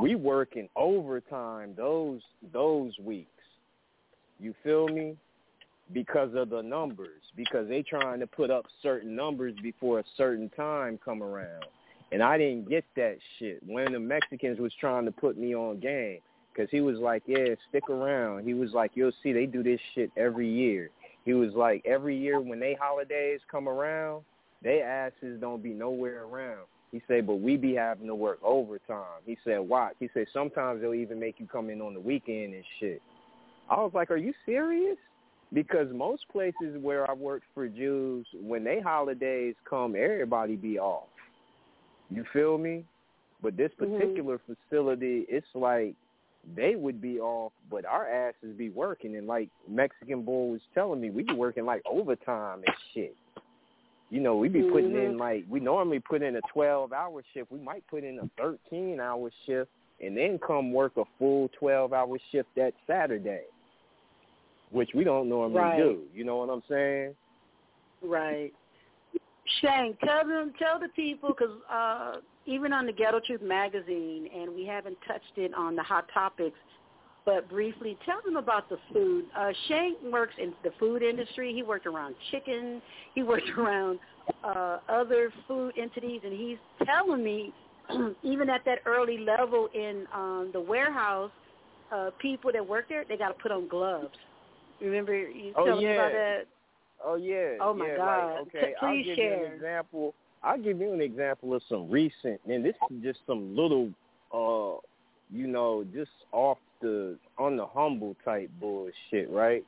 we working overtime those those weeks. You feel me? Because of the numbers because they trying to put up certain numbers before a certain time come around. And i didn't get that shit. When the mexicans was trying to put me on game because he was like yeah stick around. He was like you'll see they do this shit every year. He was like every year when they holidays come around they asses don't be nowhere around. He said but we be having to work overtime. He said watch he said sometimes they'll even make you come in on the weekend and shit. I was like are you serious because most places where I worked for Jews, when they holidays come, everybody be off. You feel me? But this Mhm. particular facility, it's like they would be off, but our asses be working. And like Mexican boy was telling me, we be working like overtime and shit. You know, we be putting in Mhm. like we normally put in a twelve hour shift. We might put in a thirteen hour shift and then come work a full twelve hour shift that Saturday which we don't normally Right. do. You know what I'm saying? Right. Shane, tell them, tell the people, because uh, even on the Ghetto Truth magazine, and we haven't touched it on the hot topics, but briefly, tell them about the food. Uh, Shane works in the food industry. He worked around chicken. He worked around uh, other food entities, and he's telling me, even at that early level in um, the warehouse, uh, people that work there, they got to put on gloves. Remember you Oh, telling me about that? Oh yeah. Oh, my yeah, God. Like, okay, I'll give share. you an example. I'll give you an example of some recent, and this is just some little, uh, you know, just off the on the humble type bullshit, right?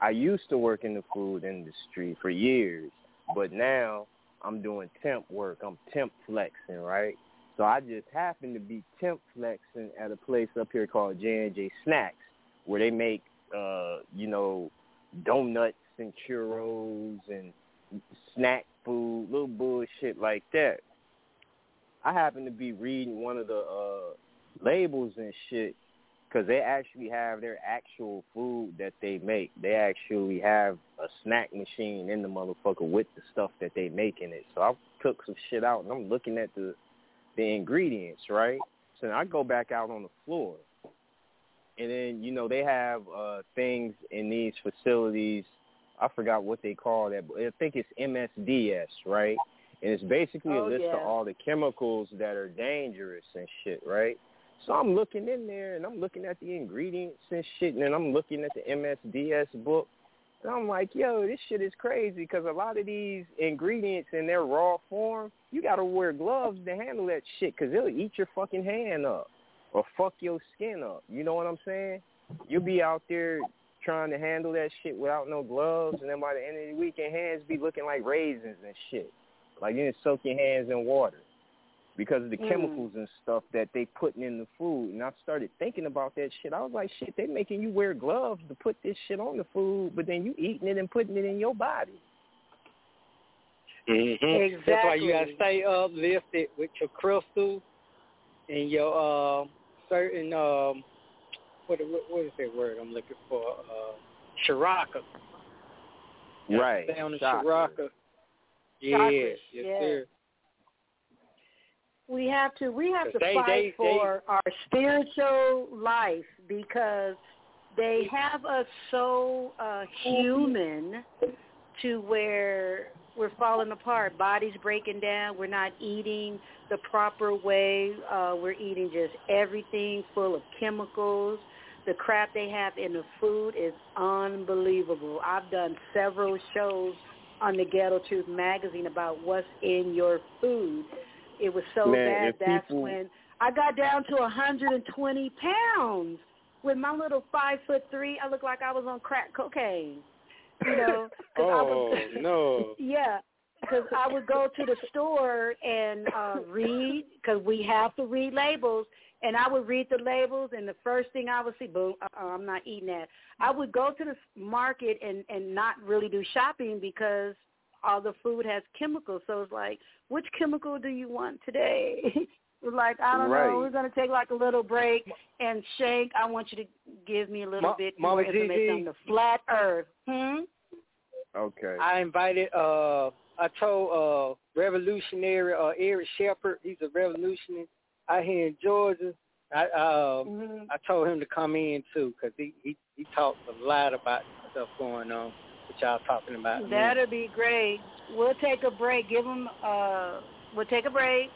I used to work in the food industry for years, but now I'm doing temp work. I'm temp flexing, right? So I just happen to be temp flexing at a place up here called J and J Snacks, where they make, uh, you know, donuts and churros and snack food, little bullshit like that. I happen to be reading one of the uh labels and shit because they actually have their actual food that they make. They actually have a snack machine in the motherfucker with the stuff that they make in it. So I took some shit out and I'm looking at the the ingredients, right? So I go back out on the floor. And then, you know, they have uh things in these facilities I forgot what they call that, but I think it's MSDS, right? And it's basically Oh, a list yeah. of all the chemicals that are dangerous and shit, right? So I'm looking in there and I'm looking at the ingredients and shit, and then I'm looking at the MSDS book. And I'm like, yo, this shit is crazy because a lot of these ingredients in their raw form, you got to wear gloves to handle that shit because they'll eat your fucking hand up or fuck your skin up. You know what I'm saying? You'll be out there trying to handle that shit without no gloves, and then by the end of the week, your hands be looking like raisins and shit. Like you didn't soak your hands in water because of the Mm. chemicals and stuff that they putting in the food. And I started thinking about that shit. I was like, shit, they making you wear gloves to put this shit on the food, but then you eating it and putting it in your body. Mm-hmm. That's why you gotta Exactly. stay uplifted with your crystals and your uh, certain um, what, what what is that word I'm looking for? Uh, Shiraka. You Right. Stay on the Chakra. Shiraka. Yes, yes, sir. We have to we have to They- fight they- for our spiritual life because they have us so uh human to where we're falling apart. Bodies breaking down. We're not eating the proper way. Uh, we're eating just everything full of chemicals. The crap they have in the food is unbelievable. I've done several shows on the Ghetto Truth magazine about what's in your food. It was so Man, bad that's people- when I got down to 120 pounds. With my little five foot three, I looked like I was on crack cocaine. You know, 'cause I Oh was, no. yeah, because I would go to the store and uh read because we have to read labels, and I would read the labels, and the first thing I would see, boom, uh-uh, I'm not eating that. I would go to the market and and not really do shopping because all the food has chemicals. So it's like, which chemical do you want today? It's like I don't know. Right. We're gonna take like a little break. And Shank, I want you to give me a little Ma- bit Mama more information Gigi. on the flat Earth. Hmm. Okay. I invited uh I told uh revolutionary uh Eric Shepard, he's a revolutionary out here in Georgia. I uh Mhm. I told him to come in too because he, he he talks a lot about stuff going on that y'all talking about. That'd be great. We'll take a break. Give him. Uh, we'll take a break.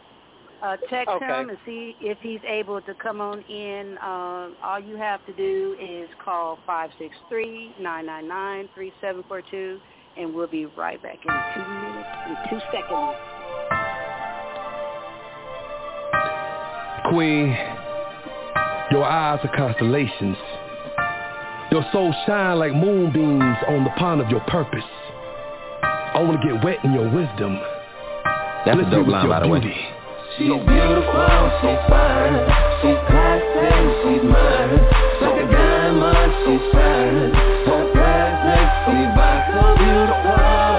Uh, text Okay. him and see if he's able to come on in. Uh, all you have to do is call five six three nine nine nine three seven four two, and we'll be right back in two minutes and two seconds. Queen, your eyes are constellations. Your soul shine like moonbeams on the pond of your purpose. I want to get wet in your wisdom. That's Bless a dope line, by the way. She's beautiful, she's fine, she's classy, she's mine. So diamond, she's shine. Her presence, so beautiful.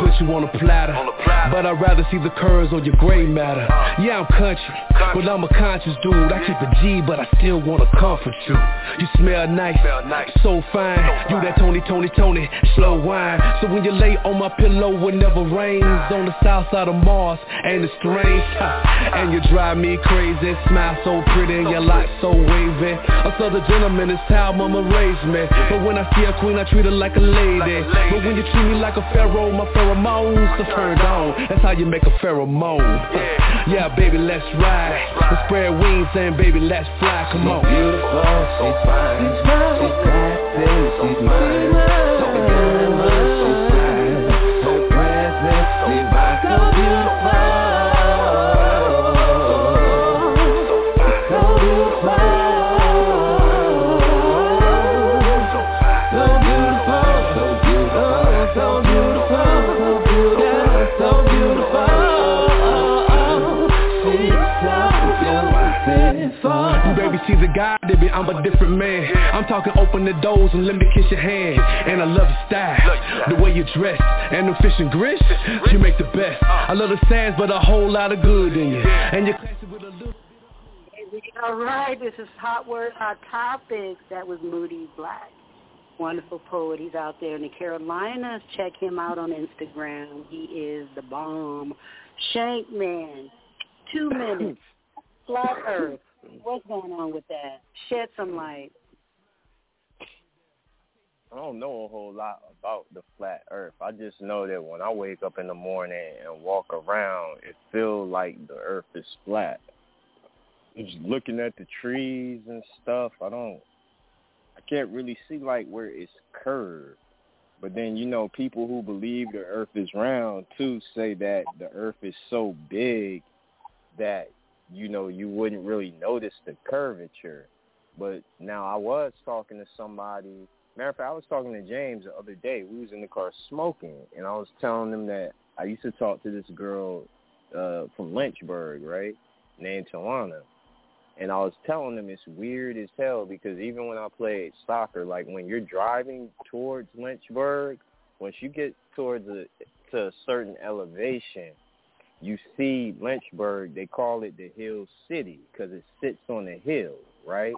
Put you on a platter. But I'd rather see the curves on your gray matter. Yeah, I'm country, but I'm a conscious dude. I keep a G, but I still wanna comfort you. You smell nice, so fine. You that Tony, Tony, Tony, slow wine. So when you lay on my pillow, it never rains. On the south side of Mars, ain't it strange? And you drive me crazy. Smile so pretty, and your lock so wavy. A southern gentleman is how mama raised me. But when I see a queen, I treat her like a lady. But when you treat me like a pharaoh, my pheromones are turned on. That's how you make a pheromone. Yeah, baby, let's ride. Let's spread wings and baby, let's fly. Come on. beautiful, she's fine. She's classy, she's mine. So diamond, she's shine. Her presence, divine, so beautiful. Baby see the guy, baby, I'm a different man. I'm talking open the doors and let me kiss your hand. And I love your style, the way you dress, and the fish and grits, you make the best. I love the sands, but a whole lot of good in you. And you're classy with a little. All right, this is Hot Word, Hot Topics. That was Moody Black. Wonderful poet. He's out there in the Carolinas. Check him out on Instagram. He is the bomb. Shank Man, two minutes. Flat Earth. What's going on with that? Shed some light. I don't know a whole lot about the flat earth. I just know that when I wake up in the morning and walk around, it feels like the earth is flat. Just looking at the trees and stuff, I don't I can't really see like where it's curved. But then you know people who believe the earth is round too say that the earth is so big that you know you wouldn't really notice the curvature. But now I was talking to somebody Matter of fact, I was talking to James the other day. We was in the car smoking, and I was telling him that I used to talk to this girl uh, from Lynchburg, right, named Tawana. And I was telling him it's weird as hell because even when I played soccer, like when you're driving towards Lynchburg, once you get towards a to a certain elevation, you see Lynchburg. They call it the Hill City because it sits on a hill, right?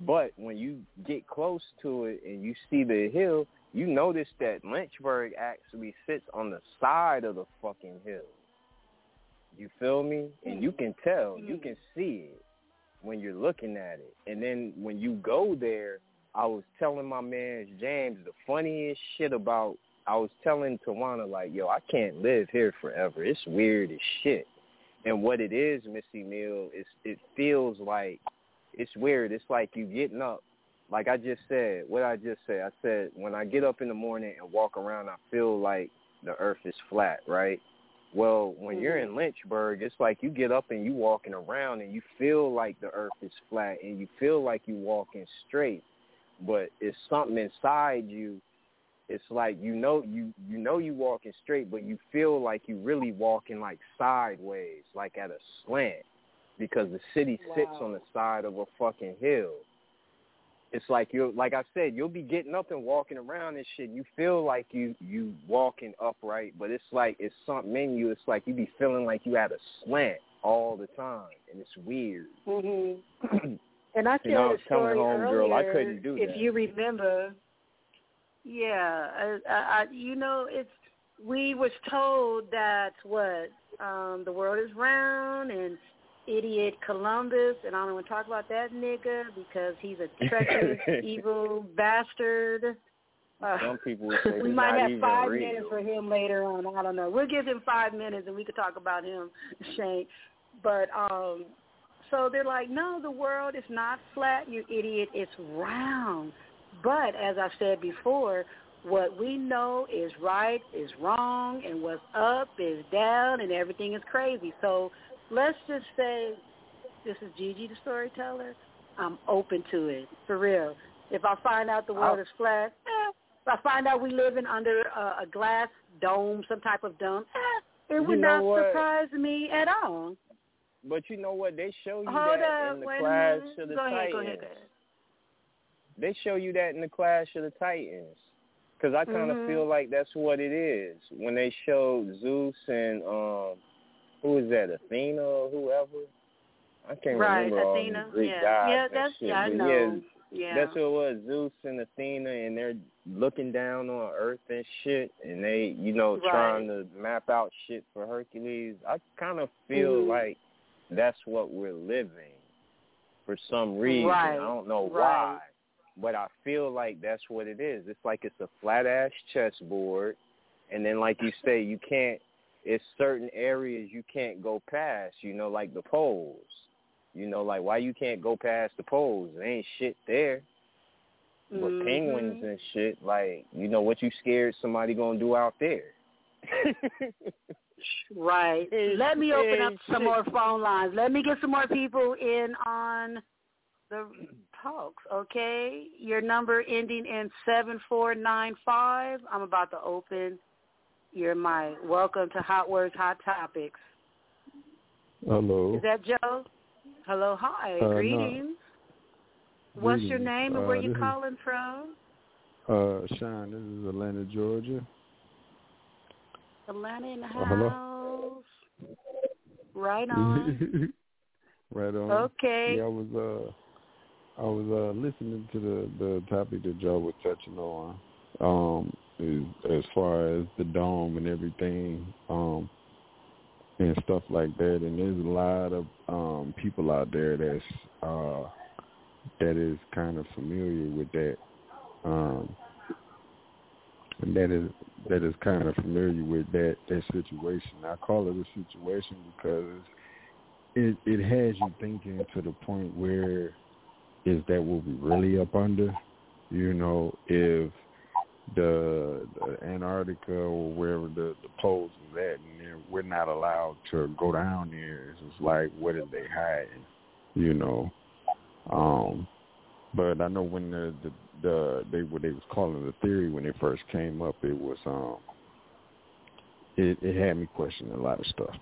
But when you get close to it and you see the hill, you notice that Lynchburg actually sits on the side of the fucking hill. You feel me? And you can tell, you can see it when you're looking at it. And then when you go there, I was telling my man James the funniest shit about I was telling Tawana like, yo, I can't live here forever. It's weird as shit. And what it is, Missy Mill, is it feels like it's weird. It's like you getting up. Like I just said, what I just said, I said when I get up in the morning and walk around, I feel like the earth is flat, right? Well, when you're mm-hmm. in Lynchburg, it's like you get up and you walking around and you feel like the earth is flat and you feel like you walking straight, but it's something inside you. It's like you know you you know you walking straight, but you feel like you really walking like sideways, like at a slant, because the city sits on the side of a fucking hill. It's like you're like I said, you'll be getting up and walking around and shit. You feel like you you walking upright, but it's like it's something in you. It's like you be feeling like you had a slant all the time, and it's weird. Mhm. and I You know, I was telling story homegirl I earlier, couldn't do If that. you remember, yeah, I, I, I, you know, it's we was told that what um the world is round and idiot Columbus, and I don't want to talk about that nigga because he's a treacherous, evil bastard. Uh, Some people would say we might have five real. minutes for him later on. I don't know. We'll give him five minutes and we could talk about him, Shane. But um so they're like, no, the world is not flat, you idiot. It's round. But as I said before, what we know is right is wrong, and what's up is down, and everything is crazy. So let's just say this is Gigi, the storyteller. I'm open to it, for real. If I find out the world I'll- is flat, eh, if I find out we living under a, a glass dome, some type of dome, eh, it You would know not what? surprise me at all. But you know what? They show you Hold that up, in the wait a Clash minute. of the Go ahead, go ahead, go ahead. They show you that in the Clash of the Titans. Because I kind of Mhm. feel like that's what it is. When they showed Zeus and, um, who is that, Athena or whoever? I can't right, remember all Athena. the Greek yeah, gods yeah, that's shit. yeah, I know. yeah, Yeah, That's what it was, Zeus and Athena, and they're looking down on Earth and shit, and they, you know, Right. trying to map out shit for Hercules. I kind of feel Mhm. like that's what we're living for some reason. Right, I don't know right. why, but I feel like that's what it is. It's like it's a flat ass chessboard, and then like you say, you can't. It's certain areas you can't go past. You know, like the poles. You know, like why you can't go past the poles? There ain't shit there. But Mhm. penguins and shit, like, you know what you scared somebody gonna do out there? Right. Let me open up some more phone lines. Let me get some more people in on the talks, okay? Your number ending in 7495. I'm about to open your mic. Welcome to Hot Words, Hot Topics. Hello. Is that Joe? Hello, hi, Uh, no. greetings. What's your name and Uh, where you this is- calling from? Uh, Sean, this is Atlanta, Georgia. Atlanta in the Uh, hello? house. Right on. right on. Okay. Yeah, I was uh, I was uh listening to the the topic that Joe was touching on. Um, is, as far as the dome and everything, um, and stuff like that. And there's a lot of um people out there that's uh that is kind of familiar with that. Um, and that is that is kind of familiar with that that situation. I call it a situation because it it has you thinking to the point where is that what we really up under? You know, if the, the Antarctica or wherever the the poles is at, and we're not allowed to go down there. It's just like what are they hiding? You know, um, but I know when the the, the they what they was calling the theory when it first came up, it was um, it it had me questioning a lot of stuff.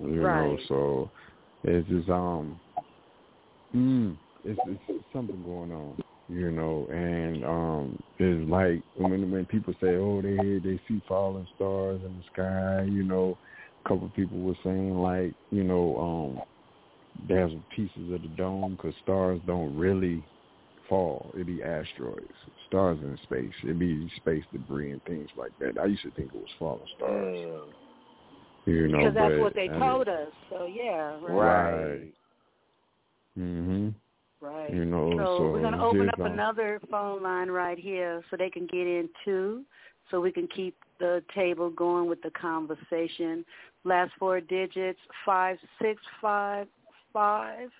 You know, so it's just um, mm, it's it's something going on. You know, and um, it's like when when people say, oh, they they see falling stars in the sky. You know, a couple of people were saying like, you know, um, there's pieces of the dome because stars don't really fall. It'd be asteroids, stars in space. It'd be space debris and things like that. I used to think it was falling stars. Mm. You know, because that's but, what they I mean, told us. So yeah, right. Right. Mhm. Right. You know, so, so we're gonna open up don't- another phone line right here so they can get in too, so we can keep the table going with the conversation. Last four digits five six five five.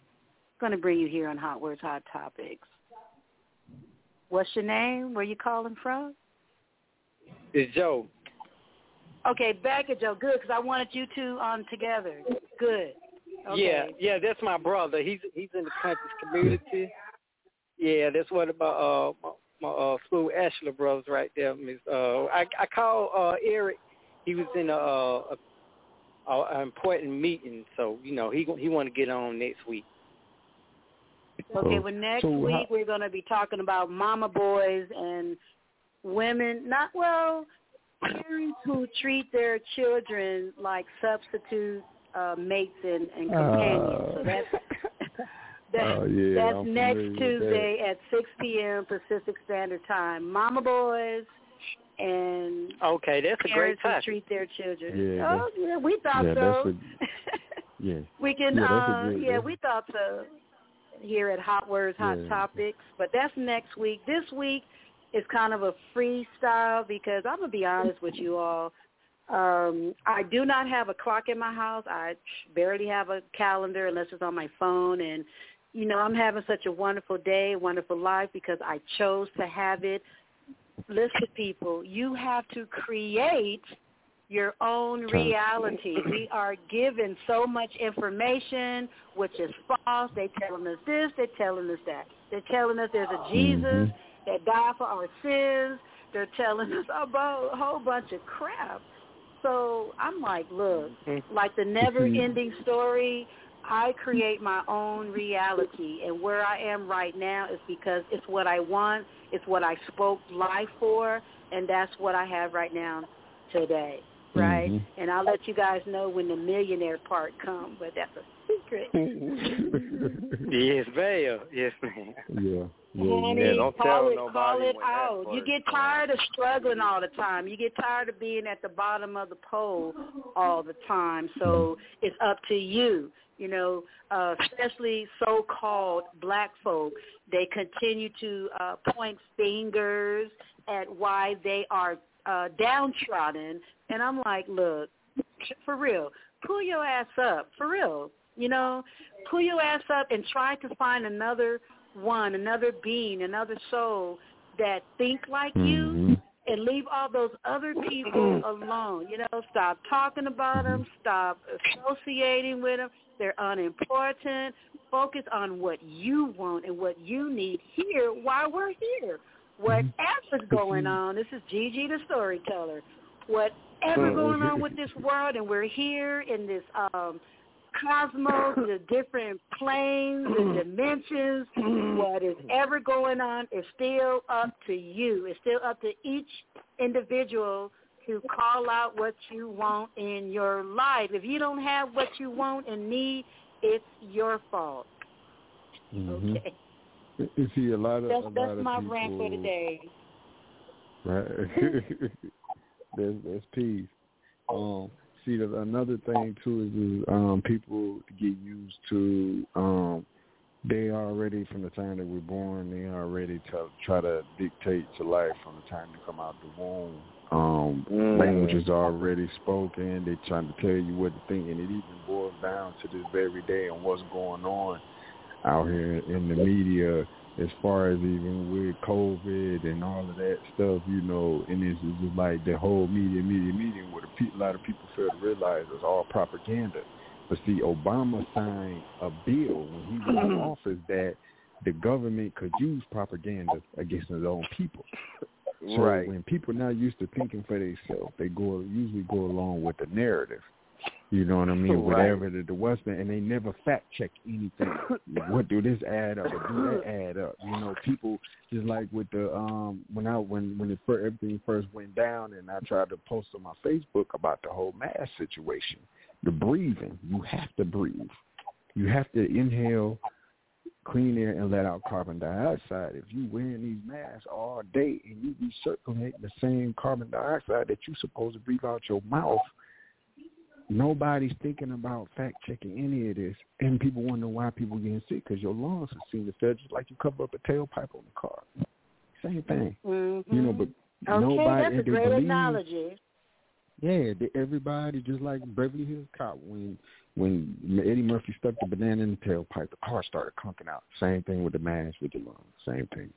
Gonna bring you here on Hot Words, Hot Topics. What's your name? Where you calling from? It's Joe. Okay, back at Joe. Good, because I wanted you two on together. Good. Okay. Yeah, yeah, that's my brother. He's he's in the conscious community. Yeah, that's what about uh my, my uh school Ashler brothers right there, Miss uh I I called uh Eric. He was in a, uh, a, a an important meeting, so you know he he want to get on next week. Okay, well next so week how- we're going to be talking about mama boys and women, not well, parents who treat their children like substitute uh, mates and, and companions. so that's that, Oh, yeah, that's I'm next familiar with Tuesday at 6 p.m. Pacific Standard Time. Mama boys and Okay, that's a great parents who treat their children. Yeah, oh, yeah, we thought yeah, so. that's Yeah. We can, Yeah, uh, good- yeah, we thought so here at Hot Words, Hot Yeah. Topics, but that's next week. This week is kind of a freestyle because I'm gonna be honest with you all. Um, I do not have a clock in my house. I barely have a calendar unless it's on my phone, and you know I'm having such a wonderful day, wonderful life because I chose to have it. Listen, people, you have to create your own reality. We are given so much information, which is false. They're telling us this, they're telling us that. They're telling us there's a Jesus that died for our sins. They're telling us about a whole bunch of crap. So I'm like, look, like the never-ending story, I create my own reality. And where I am right now is because it's what I want, it's what I spoke life for, and that's what I have right now today, right? Mhm. And I'll let you guys know when the millionaire part comes, but that's a secret. Yes, ma'am. Yes, ma'am. Yeah. Honey, Yeah, don't call tell it, nobody call it out. You get tired of struggling all the time. You get tired of being at the bottom of the pole all the time. So it's up to you. You know, uh, especially so-called black folk, they continue to uh, point fingers at why they are uh, downtrodden. And I'm like, look, for real, pull your ass up, for real. You know, pull your ass up and try to find another one, another being, another soul that think like you Mhm. and leave all those other people alone. You know, stop talking about them, stop associating with them. They're unimportant. Focus on what you want and what you need here while we're here. Whatever's going on, this is Gigi the storyteller. Whatever going on with this world, and we're here in this um cosmos, the different planes and dimensions, what is ever going on is still up to you. It's still up to each individual to call out what you want in your life. If you don't have what you want and need, it's your fault. Mhm. Okay. You see a lot of That's a lot that's of my people, rant for today. Right. that's that's peace. Um, see, the, another thing too is, is um, people get used to. Um, they already from the time that we're born, they already to try to dictate to life from the time they come out the womb. Um, Mm. Language is already spoken. They're trying to tell you what to think, and it even boils down to this very day and what's going on out here in the media as far as even with COVID and all of that stuff, you know, and it's just like the whole media, media, media, what a, pe- a lot of people fail to realize is all propaganda. But see, Obama signed a bill when he was in office that the government could use propaganda against his own people. So Right. when people not used to thinking for themselves, they go usually go along with the narrative. You know what I mean? Right. Whatever the, the Western, and they never fact check anything. what do this add up? Or do that add up? You know, people just like with the um when I when when it first, everything first went down, and I tried to post on my Facebook about the whole mask situation, the breathing. You have to breathe. You have to inhale clean air and let out carbon dioxide. If you wearing these masks all day and you recirculate the same carbon dioxide that you're supposed to breathe out your mouth, nobody's thinking about fact checking any of this. And people wonder why people getting sick because your lungs seem to feel just like you cover up a tailpipe on the car. Same thing, mm-hmm. you know. But okay, nobody that's a great believe, analogy. Yeah, everybody just like Beverly Hills Cop when when Eddie Murphy stuck the banana in the tailpipe, the car started clunking out. Same thing with the mask with the lungs. Same thing,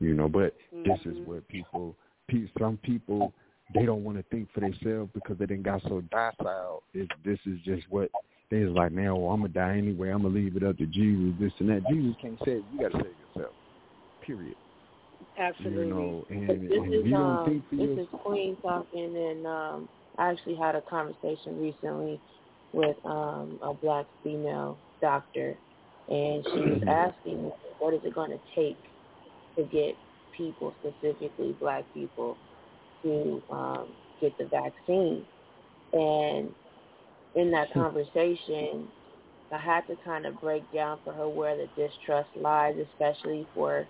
you know. But mm-hmm. this is what people, pe- some people, they don't want to think for themselves because they didn't got so docile. It, this is just what they is like. Man, well, I'm gonna die anyway. I'm gonna leave it up to Jesus. This and that. Jesus can't save. You got to save yourself. Period. Absolutely. You know, and, this and is you don't um, think for this yourself. is Queen talking, and um, I actually had a conversation recently with um, a black female doctor, and she was asking, what is it going to take to get people, specifically black people, to um, get the vaccine? And in that conversation, I had to kind of break down for her where the distrust lies, especially for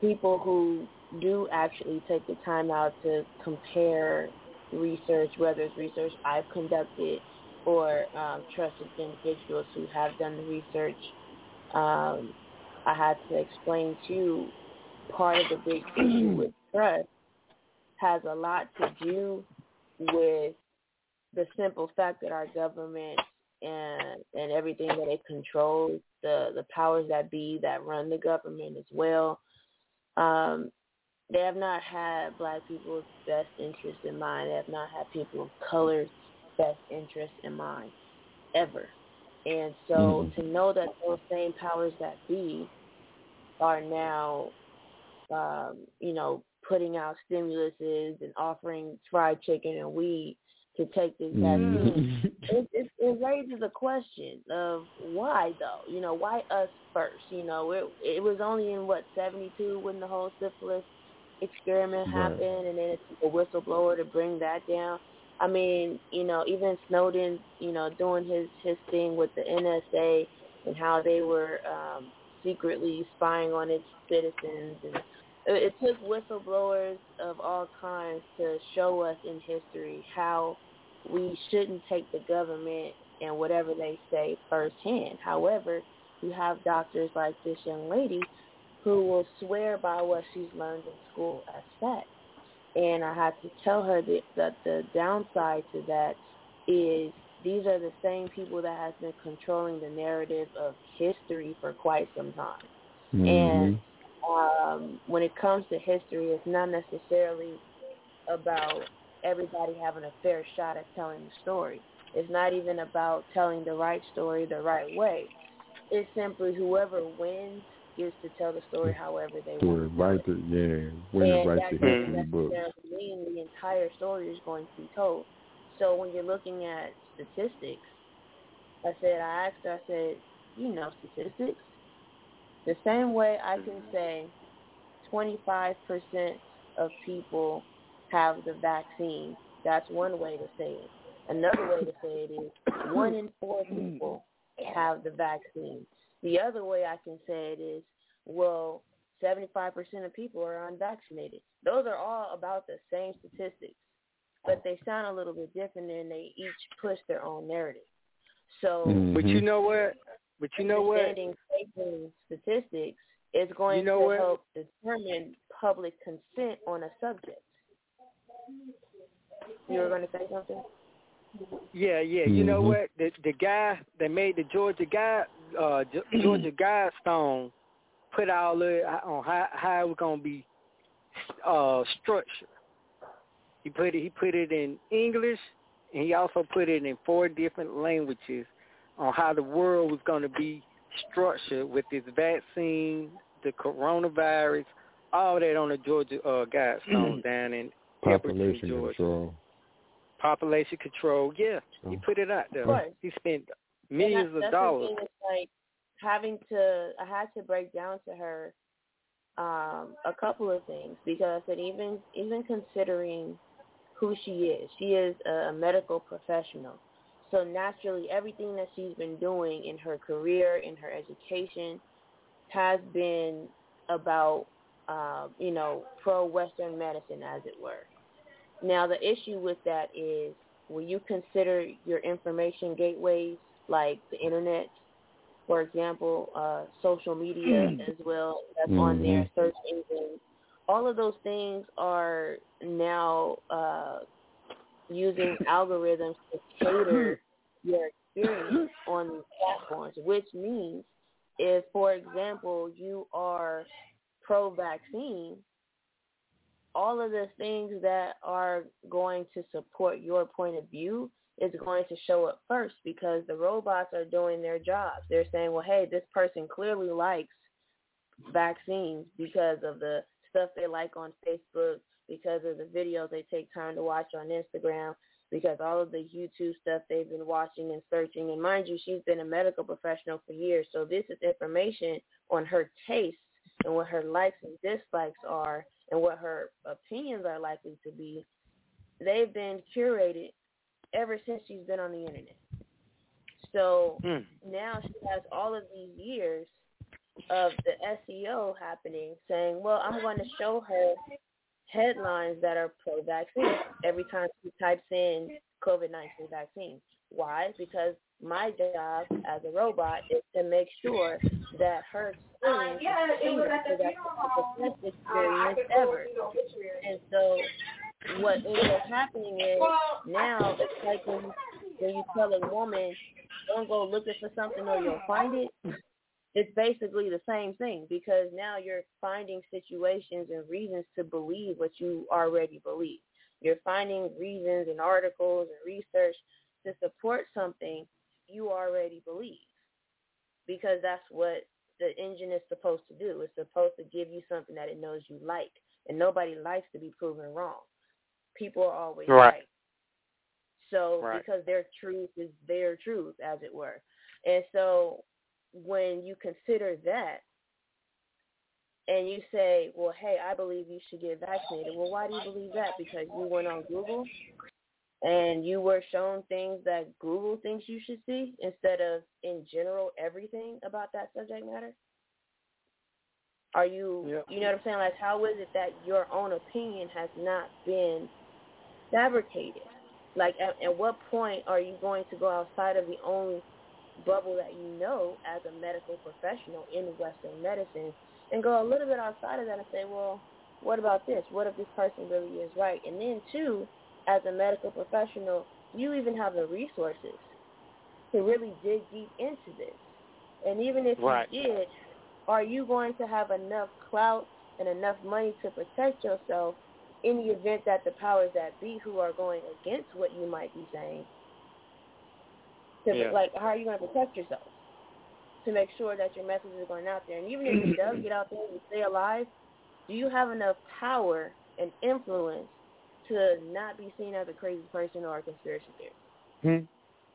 people who do actually take the time out to compare research, whether it's research I've conducted or um, trusted individuals who have done the research. Um, I had to explain too, part of the big issue with trust has a lot to do with the simple fact that our government and and everything that it controls, the the powers that be that run the government as well, um, they have not had black people's best interest in mind. They have not had people of color's best interest in mind, ever. And so Mhm. to know that those same powers that be are now, um, you know, putting out stimuluses and offering fried chicken and weed to take this vaccine, Mhm. it, it, it raises a question of why though? You know, why us first? You know, it it was only in what seventy two when the whole syphilis experiment Right. happened, and then it took a whistleblower to bring that down. I mean, you know, even Snowden, you know, doing his his thing with the NSA and how they were um, secretly spying on its citizens, and Uh, it took whistleblowers of all kinds to show us in history how we shouldn't take the government and whatever they say firsthand. However, you have doctors like this young lady who will swear by what she's learned in school as fact. And I had to tell her that, that the downside to that is these are the same people that has been controlling the narrative of history for quite some time. Mm-hmm. And um, when it comes to history, it's not necessarily about everybody having a fair shot at telling the story. It's not even about telling the right story the right way. It's simply whoever wins gets to tell the story however they To want. write the yeah, winners and write that the history book. necessarily mean the entire story is going to be told. So when you're looking at statistics, I said, I asked her, I said, you know statistics? The same way I can mm-hmm. say 25% of people have the vaccine. That's one way to say it. Another way to say it is one in four people have the vaccine. The other way I can say it is, well, 75% of people are unvaccinated. Those are all about the same statistics, but they sound a little bit different and they each push their own narrative. So mm-hmm. But you know what? But you know what? understanding statistics is going You know to what? help determine public consent on a subject. You were going to say something? Yeah, yeah. You know Mhm. what? The the guy that made the Georgia guy uh Ge- Georgia Guidestone put all it on how how it was gonna be uh structured. He put it he put it in English and he also put it in four different languages on how the world was gonna be structured with this vaccine, the coronavirus, all that on the Georgia uh Guidestone down in Elberton, Population Georgia control. population control. Yeah, he Oh. put it out there. Of course. He spent millions that- of that's dollars. The thing, like having to, I had to break down to her um, a couple of things because I said even even considering who she is, she is a medical professional. So naturally, everything that she's been doing in her career, in her education, has been about, uh, you know, pro-Western medicine, as it were. Now, the issue with that is, will you consider your information gateways like the internet, for example, uh, social media as well, that's on there, search engines. All of those things are now uh, using algorithms to cater your experience on these platforms, which means if, for example, you are pro-vaccine, all of the things that are going to support your point of view is going to show up first because the robots are doing their jobs. They're saying, well, hey, this person clearly likes vaccines because of the stuff they like on Facebook, because of the videos they take time to watch on Instagram, because all of the YouTube stuff they've been watching and searching. And mind you, she's been a medical professional for years, so this is information on her tastes and what her likes and dislikes are and what her opinions are likely to be. They've been curated ever since she's been on the internet. So Mm. now she has all of these years of the SEO happening saying, well, I'm going to show her headlines that are pro-vaccine every time she types in COVID-19 vaccine. Why? Because my job as a robot is to make sure that her experience is clear so that it's the best experience ever. And so what ends up happening is now it's like when, when you tell a woman, don't go looking for something or you'll find it, it's basically the same thing because now you're finding situations and reasons to believe what you already believe. You're finding reasons and articles and research to support something you already believe because that's what the engine is supposed to do. It's supposed to give you something that it knows you like, and nobody likes to be proven wrong. People are always Right. right. So Right. because their truth is their truth, as it were. And so when you consider that and you say, well, hey, I believe you should get vaccinated. Well, why do you believe that? Because you went on Google and you were shown things that Google thinks you should see instead of in general everything about that subject matter? Are you, Yep. you know what I'm saying? Like, how is it that your own opinion has not been fabricated? Like, at, at what point are you going to go outside of the only bubble that you know as a medical professional in Western medicine and go a little bit outside of that and say, well, what about this? What if this person really is right? And then, too, as a medical professional, you even have the resources to really dig deep into this. And even if Right. you did, are you going to have enough clout and enough money to protect yourself in the event that the powers that be who are going against what you might be saying to, Yeah. like how are you going to protect yourself to make sure that your message is going out there and even if it does get out there and stay alive do you have enough power and influence to not be seen as a crazy person or a conspiracy theorist Hmm.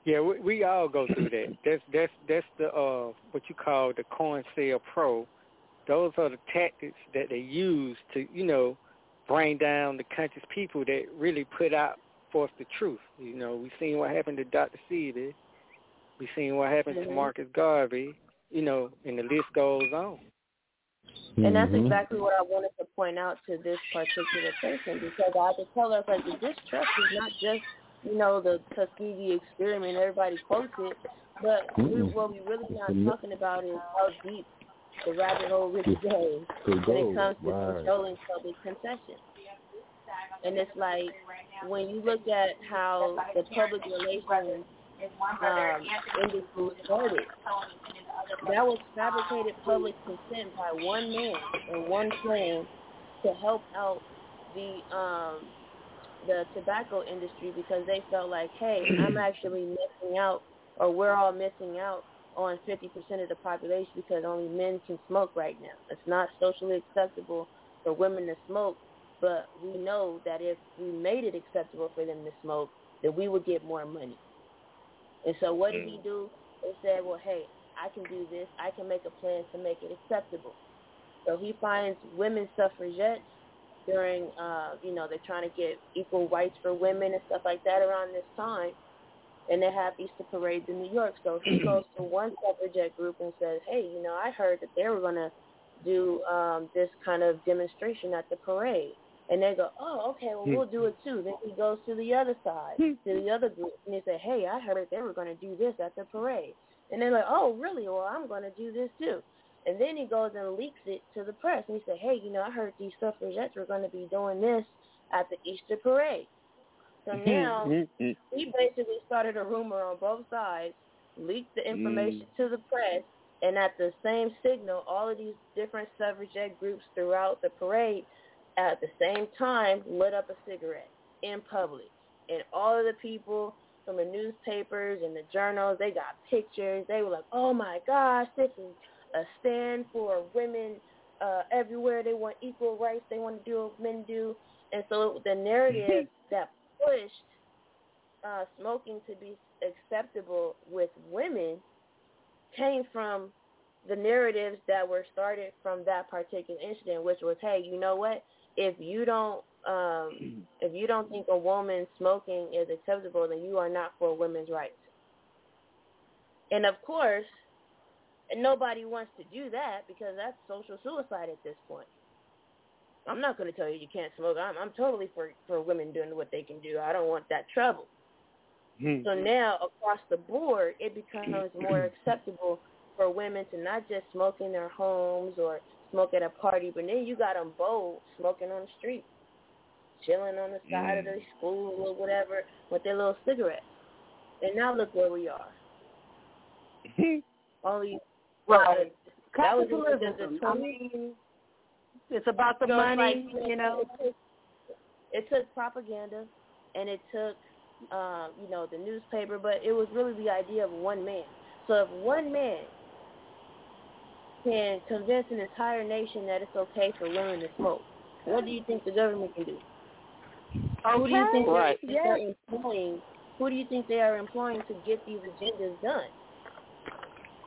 Yeah, we, we all go through that. That's that's that's the uh what you call the coin sale pro. Those are the tactics that they use to you know bring down the conscious people that really put out forth the truth. You know, we seen what happened to Dr. Sebi. We seen what happened to Mhm. Marcus Garvey. You know, and the list goes on. And that's Mhm. exactly what I wanted to point out to this particular person because I had to tell her like the distrust is not just, you know, the Tuskegee experiment, everybody quotes it, but we, Mm-mm. what we really not Mhm. talking about is how deep the rabbit hole really goes when it comes to Right. controlling public concession. And it's like when you look at how the public relations um, industry started, that was fabricated public consent by one man and one plan to help out the um, the tobacco industry because they felt like, hey, I'm actually missing out, or we're all missing out on 50% of the population because only men can smoke right now. It's not socially acceptable for women to smoke, but we know that if we made it acceptable for them to smoke, that we would get more money. And so what did he do? He said, well, hey, I can do this. I can make a plan to make it acceptable. So he finds women suffragettes during, uh, you know, they're trying to get equal rights for women and stuff like that around this time. and they have Easter parades in New York. So he goes to one suffragette group and says, "Hey, you know, I heard that they were gonna do um, this kind of demonstration at the parade." And they go, "Oh, okay, well we'll do it too." Then he goes to the other side, hmm. to the other group, and they say, "Hey, I heard they were gonna do this at the parade." And they're like, "Oh, really? Well, I'm gonna do this too." And then he goes and leaks it to the press, and he said, "Hey, you know, I heard these suffragettes were going to be doing this at the Easter parade." So hmm. now hmm. he basically started a rumor on both sides, leaked the information to the press, and at the same signal, all of these different suffragette groups throughout the parade at the same time lit up a cigarette in public. And all of the people from the newspapers and the journals, they got pictures. They were like, oh my gosh, this is a stand for women uh, everywhere. They want equal rights. They want to do what men do. And so the narrative that pushed uh, smoking to be acceptable with women came from the narratives that were started from that particular incident, which was, hey, you know what? If you don't, um, if you don't think a woman smoking is acceptable, then you are not for women's rights. And of course, nobody wants to do that because that's social suicide at this point. I'm not going to tell you you can't smoke. I'm I'm totally for for women doing what they can do. I don't want that trouble. So now across the board, it becomes more acceptable for women to not just smoke in their homes or smoke at a party, but then you got them bold smoking on the street, chilling on the side of the school or whatever with their little cigarettes. And now look where we are. Only Right. that was the, the, Capitalism. I mean, it's about the So money, like, you know. It took, it took propaganda, and it took, um, you know, the newspaper, but it was really the idea of one man. So if one man can convince an entire nation that it's okay for women to smoke, what do you think the government can do? Who do you think Right. they, they're employing? Who do you think they are employing to get these agendas done?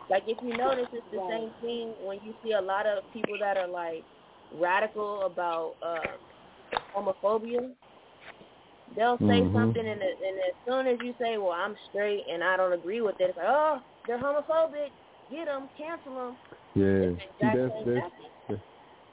Like if you notice, it's the same thing when you see a lot of people that are like radical about uh, homophobia. They'll say Mhm. something, and, and as soon as you say, "Well, I'm straight and I don't agree with it," it's like, "Oh, they're homophobic. Get them, cancel them." Yeah, It's see, that's that's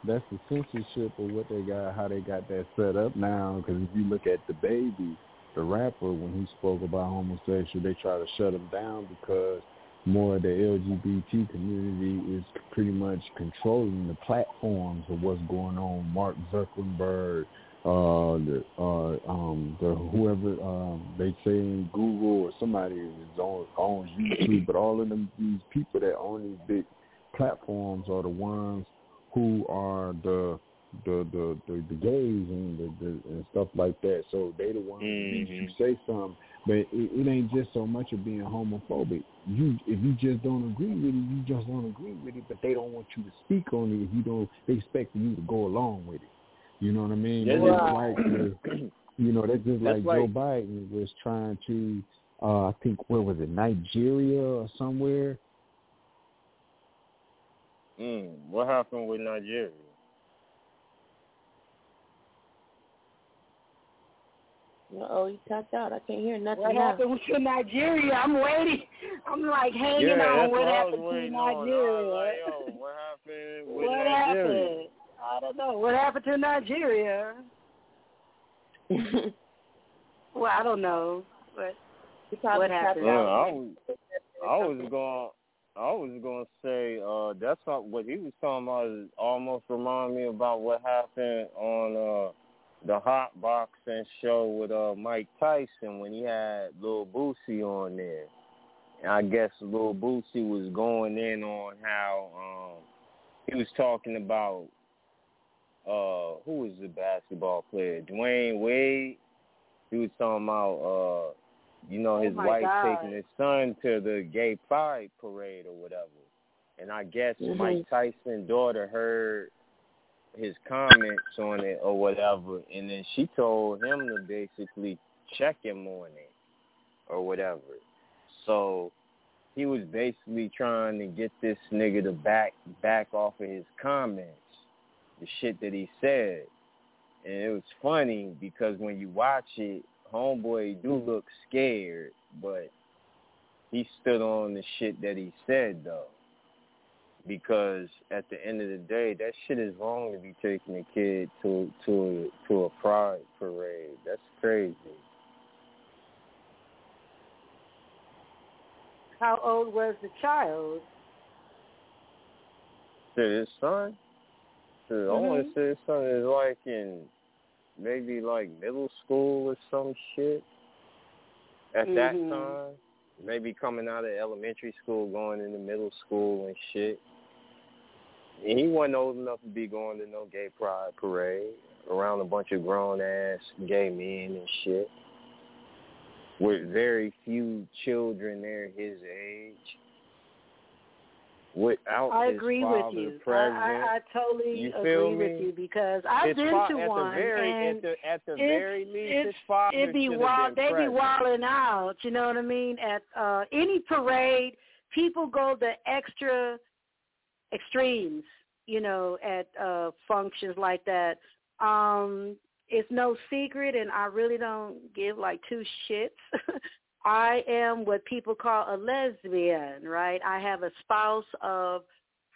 that's the censorship of what they got, how they got that set up now. Because if you look at DaBaby, the rapper, when he spoke about homosexual, they try to shut him down because more of the LGBT community is pretty much controlling the platforms of what's going on. Mark Zuckerberg, uh, the uh, um, the whoever um, they say in Google or somebody is on owns YouTube, but all of them these people that own these big platforms are the ones who are the the the the, the gays and the, the and stuff like that. So they the ones if you say something, but it, it ain't just so much of being homophobic. You if you just don't agree with it, you just don't agree with it. But they don't want you to speak on it. If you don't, they expect you to go along with it. You know what I mean? Yeah, That's right. like you know that's just That's like Joe Biden was trying to. uh I think where was it Nigeria or somewhere Mm, what happened with Nigeria? Oh, you tapped out. I can't hear nothing What now. happened to Nigeria? I'm waiting. I'm like hanging yeah, on. What what happened to waiting on. Nigeria? like, yo, what happened with what Nigeria? happened? I don't know. What happened to Nigeria? Well, I don't know. But what happened? Yeah, I was, I was going, I was to say, uh, that's not what he was talking about. Almost remind me about what happened on uh, the hot boxing show with uh, Mike Tyson when he had Lil Boosie on there. And I guess Lil Boosie was going in on how um, he was talking about uh, who was the basketball player, Dwyane Wade. He was talking about uh, you know, Oh his my wife God. taking his son to the gay pride parade or whatever. And I guess Mhm. Mike Tyson's daughter heard his comments on it or whatever, and then she told him to basically check him on it or whatever. So he was basically trying to get this nigga to back back off of his comments, the shit that he said. And it was funny because when you watch it, homeboy do look scared but he stood on the shit that he said though. Because at the end of the day, that shit is wrong to be taking a kid to to to a pride parade. That's crazy. How old was the child? To his son? To, I want to mm-hmm. say his son is like in maybe like middle school or some shit. At that Mhm. time, maybe coming out of elementary school, going into middle school and shit. And he wasn't old enough to be going to no gay pride parade around a bunch of grown ass gay men and shit. With very few children there his age. Without I agree with you. I, present. I, I totally You agree feel with you because I've His been fa- to at one the very, and at the at the it's- very least, it's, his father it be wild. been They be wilding out. You know what I mean? At uh any parade, people go the extra extremes. You know, at uh functions like that. Um, it's no secret, and I really don't give like two shits. I am what people call a lesbian, right? I have a spouse of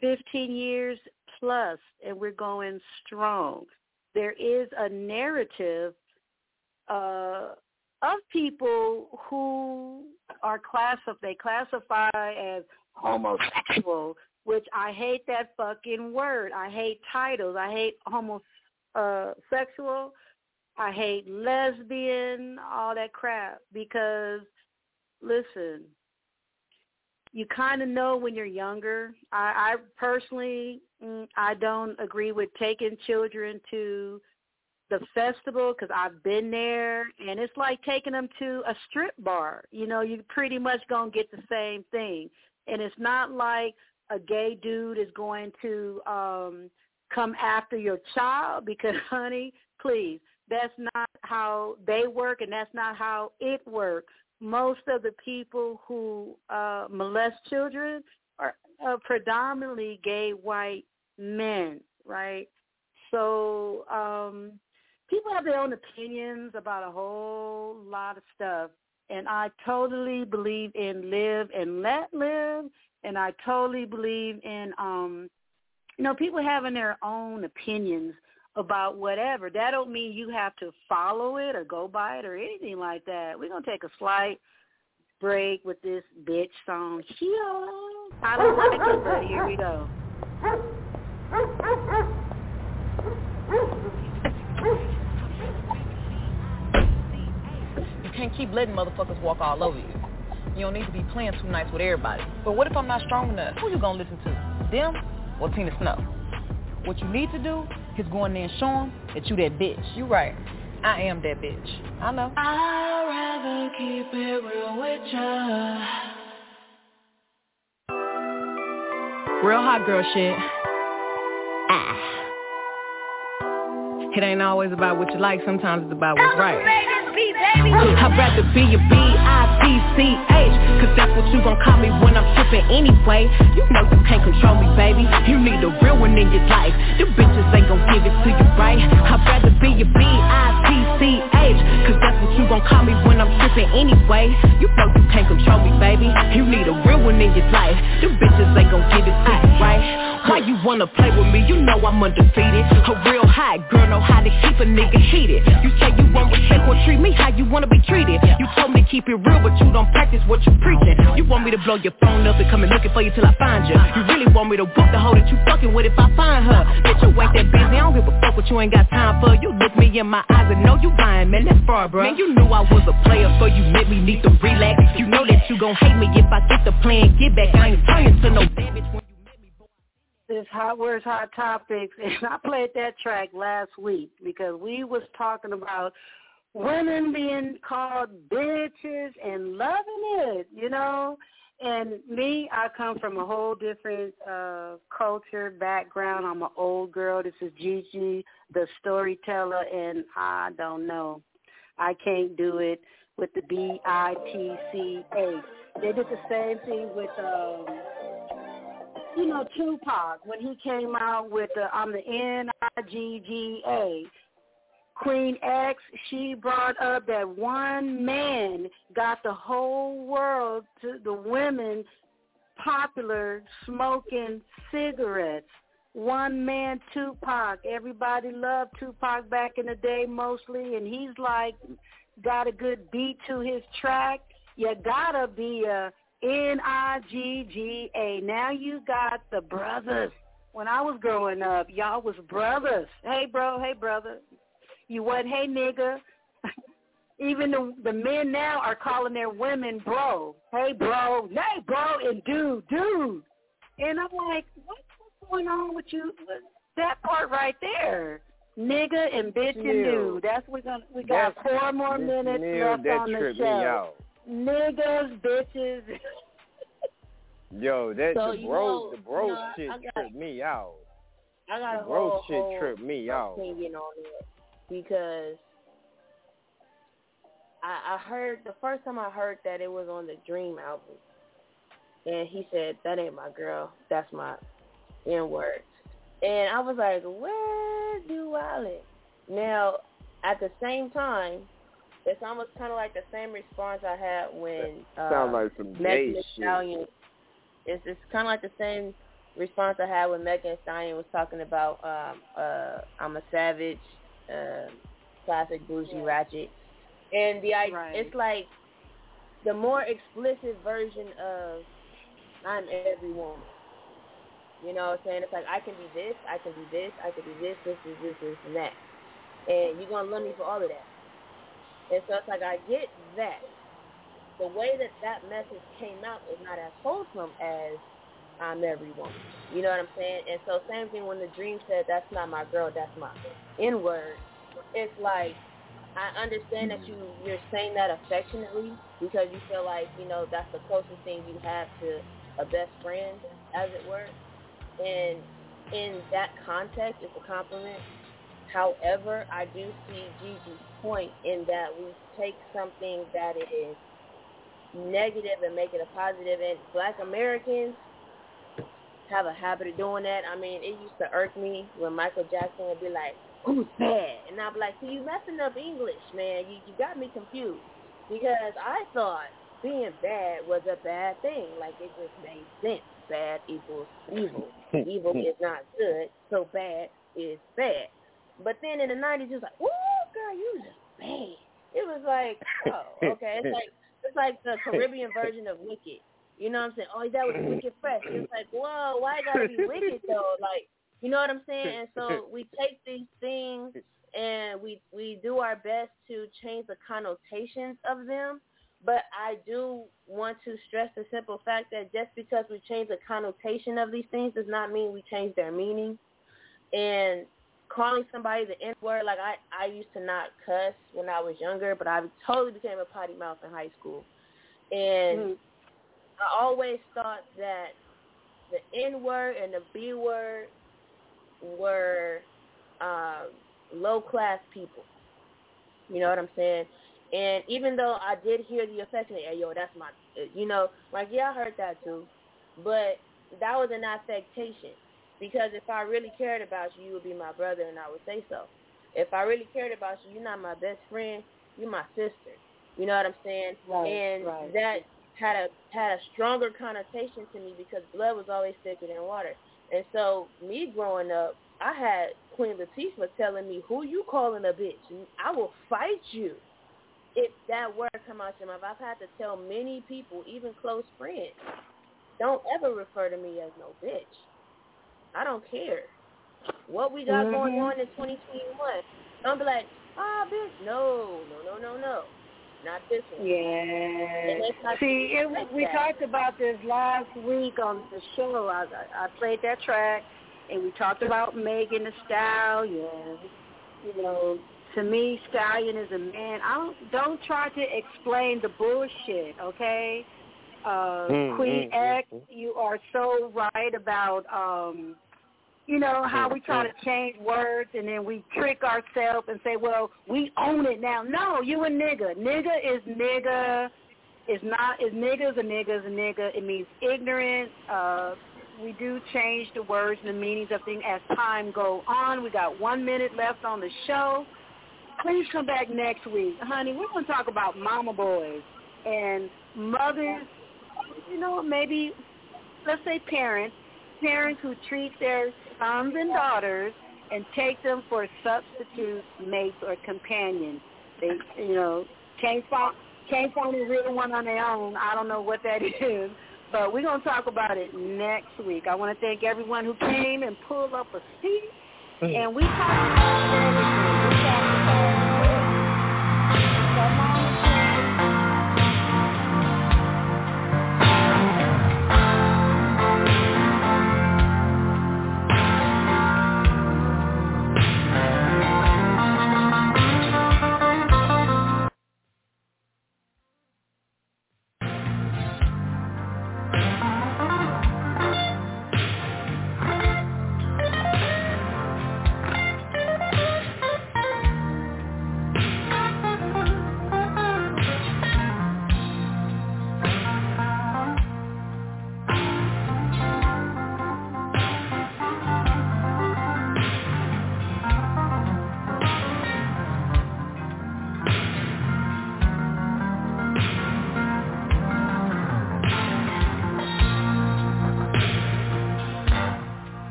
15 years plus, and we're going strong. There is a narrative uh, of people who are classified, they classify as homosexual, which I hate that fucking word. I hate titles. I hate homosexual. I hate lesbian, all that crap because listen, you kind of know when you're younger. I, I personally, mm, I don't agree with taking children to the festival because I've been there, and it's like taking them to a strip bar. You know, you pretty much gonna get the same thing, and it's not like a gay dude is going to um come after your child because, honey, please, that's not how they work, and that's not how it works most of the people who uh, molest children are uh, predominantly gay white men, right? So um, people have their own opinions about a whole lot of stuff, and I totally believe in live and let live, and I totally believe in um, you know people having their own opinions about whatever. That don't mean you have to follow it or go by it or anything like that. We're gonna take a slight break with this bitch song. Here. I don't like it, but here we go. You can't keep letting motherfuckers walk all over you. You don't need to be playing too nice with everybody. But what if I'm not strong enough? Who you gonna listen to? Them or Tina Snow? What you need to do is going in there and show them that you that bitch. You right. I am that bitch. I know. I'd rather keep it real with ya. Real hot girl shit. It ain't always about what you like. Sometimes it's about what's right. I'd rather be a B-I-T-C-H Cause that's what you gon' call me when I'm trippin' anyway You know you can't control me, baby You need a real one in your life Them bitches ain't gon' give it to you, right? I'd rather be a B-I-T-C-H Cause that's what you gon' call me when I'm trippin' anyway You know you can't control me, baby You need a real one in your life Them bitches ain't gon' give it to you, right? Why you wanna play with me? You know I'm undefeated. A real hot girl know how to keep a nigga heated. You say you won't respect or treat me how you wanna be treated. You told me to keep it real but you don't practice what you preaching. You want me to blow your phone up and come and looking for you till I find you You really want me to whoop the hoe that you fucking with if I find her? Bitch you ain't that busy, I don't give a fuck what you ain't got time for. You look me in my eyes and know you lying, man, that's far, bro Man, you knew I was a player, so you made me need to relax. You know that you gon' hate me if I get the plan, get back I ain't turning to no bad This hot words, hot topics, and I played that track last week because we was talking about women being called bitches and loving it, you know. And me, I come from a whole different uh culture background. I'm an old girl. This is Gigi, the storyteller, and I don't know. I can't do it with the B I T C A. They did the same thing with um you know, Tupac when he came out with the I'm the N I G G A. Queen X, she brought up that one man got the whole world to the women popular smoking cigarettes. One man, Tupac. Everybody loved Tupac back in the day mostly, and he's like got a good beat to his track. You gotta be a N I G G A. Now you got the brothers. When I was growing up, y'all was brothers. Hey bro, hey brother. You what? Hey nigga. Even the the men now are calling their women bro. Hey bro, hey bro, and dude, dude. And I'm like, what's going on with you? That part right there, nigga and bitch and dude. That's we gonna we got That's- four more minutes left on the show. Niggas, bitches. Yo, that So, the bro, know- the bro you know, shit got- tripped me out. I got The bro whole, shit whole tripped me out. opinion on it because I, I heard the first time I heard that it was on the Dream album, and he said that ain't my girl, that's my N word, and I was like, where do I live? Now, at the same time, it's almost kind of like the same response I had when uh, Sound like some Megan gay Thee. Stallion. It's it's kind of like the same response I had when Megan Thee Stallion was talking about um, uh, I'm a savage, uh, classic bougie ratchet, and the Right. it's like the more explicit version of I'm every woman. You know what I'm saying? It's like I can be this, I can be this, I can be this, this, this, this, this, and that, and you're gonna love me for all of that. And so it's like I get that. The way that that message came out is not as wholesome as I'm every woman. You know what I'm saying? And so same thing when the dream said that's not my girl, that's my N word. It's like I understand that you you're saying that affectionately because you feel like you know that's the closest thing you have to a best friend, as it were. And in that context, it's a compliment. However, I do see Gigi's point in that we take something that is negative and make it a positive. And Black Americans have a habit of doing that. I mean, it used to irk me when Michael Jackson would be like, "Who's bad?" and I'd be like, "See, you messing up English, man. You you got me confused because I thought being bad was a bad thing. Like it just made sense. Bad equals evil. evil is not good, so bad is bad. But then in the nineties, it was like, "Ooh, girl, you just bad." It was like, oh, okay. It's like it's like the Caribbean version of Wicked. You know what I'm saying? Oh, that was Wicked Fresh. It's like, whoa, why gotta be Wicked though? Like, you know what I'm saying? And so we take these things and we we do our best to change the connotations of them. But I do want to stress the simple fact that just because we change the connotation of these things does not mean we change their meaning. And calling somebody the N word, like I, I used to not cuss when I was younger, but I totally became a potty mouth in high school. And I always thought that the N word and the B word were um, low class people. You know what I'm saying? And even though I did hear the affection, hey yo, that's my, you know, like yeah, I heard that too, but that was an affectation because if I really cared about you, you would be my brother, and I would say so. If I really cared about you, you're not my best friend, you're my sister. You know what I'm saying? Right, and right. that had a had a stronger connotation to me because blood was always thicker than water. And so me growing up, I had Queen Latifah telling me, "Who you calling a bitch? I will fight you." If that word come out your mouth, I've had to tell many people, even close friends, don't ever refer to me as no bitch. I don't care what we got going Mhm. on in 2021. I'm be like, ah, bitch, no, no, no, no, no, not this one. Yeah. let's not See, it, like we that. talked about this last week on the show. I, I I played that track, and we talked about Megan Thee Stallion. You know, to me, Stallion is a man. I don't don't try to explain the bullshit, okay? Uh, Mm, Queen mm, X, you are so right about um you know how we try to change words and then we trick ourselves and say, well, we own it now. No, you a nigga. Nigga is nigga. Is not is nigga is a nigga is a nigga. It means ignorant. Uh, we do change the words and the meanings of things as time go on. We got one minute left on the show. please come back next week. Honey, we're going to talk about mama boys and mothers, you know, maybe, let's say parents, parents who treat their sons and daughters and take them for substitute mates or companions. They, you know, can't find, can't find a real one on their own. I don't know what that is. But we're going to talk about it next week. I want to thank everyone who came and pulled up a seat. And we talked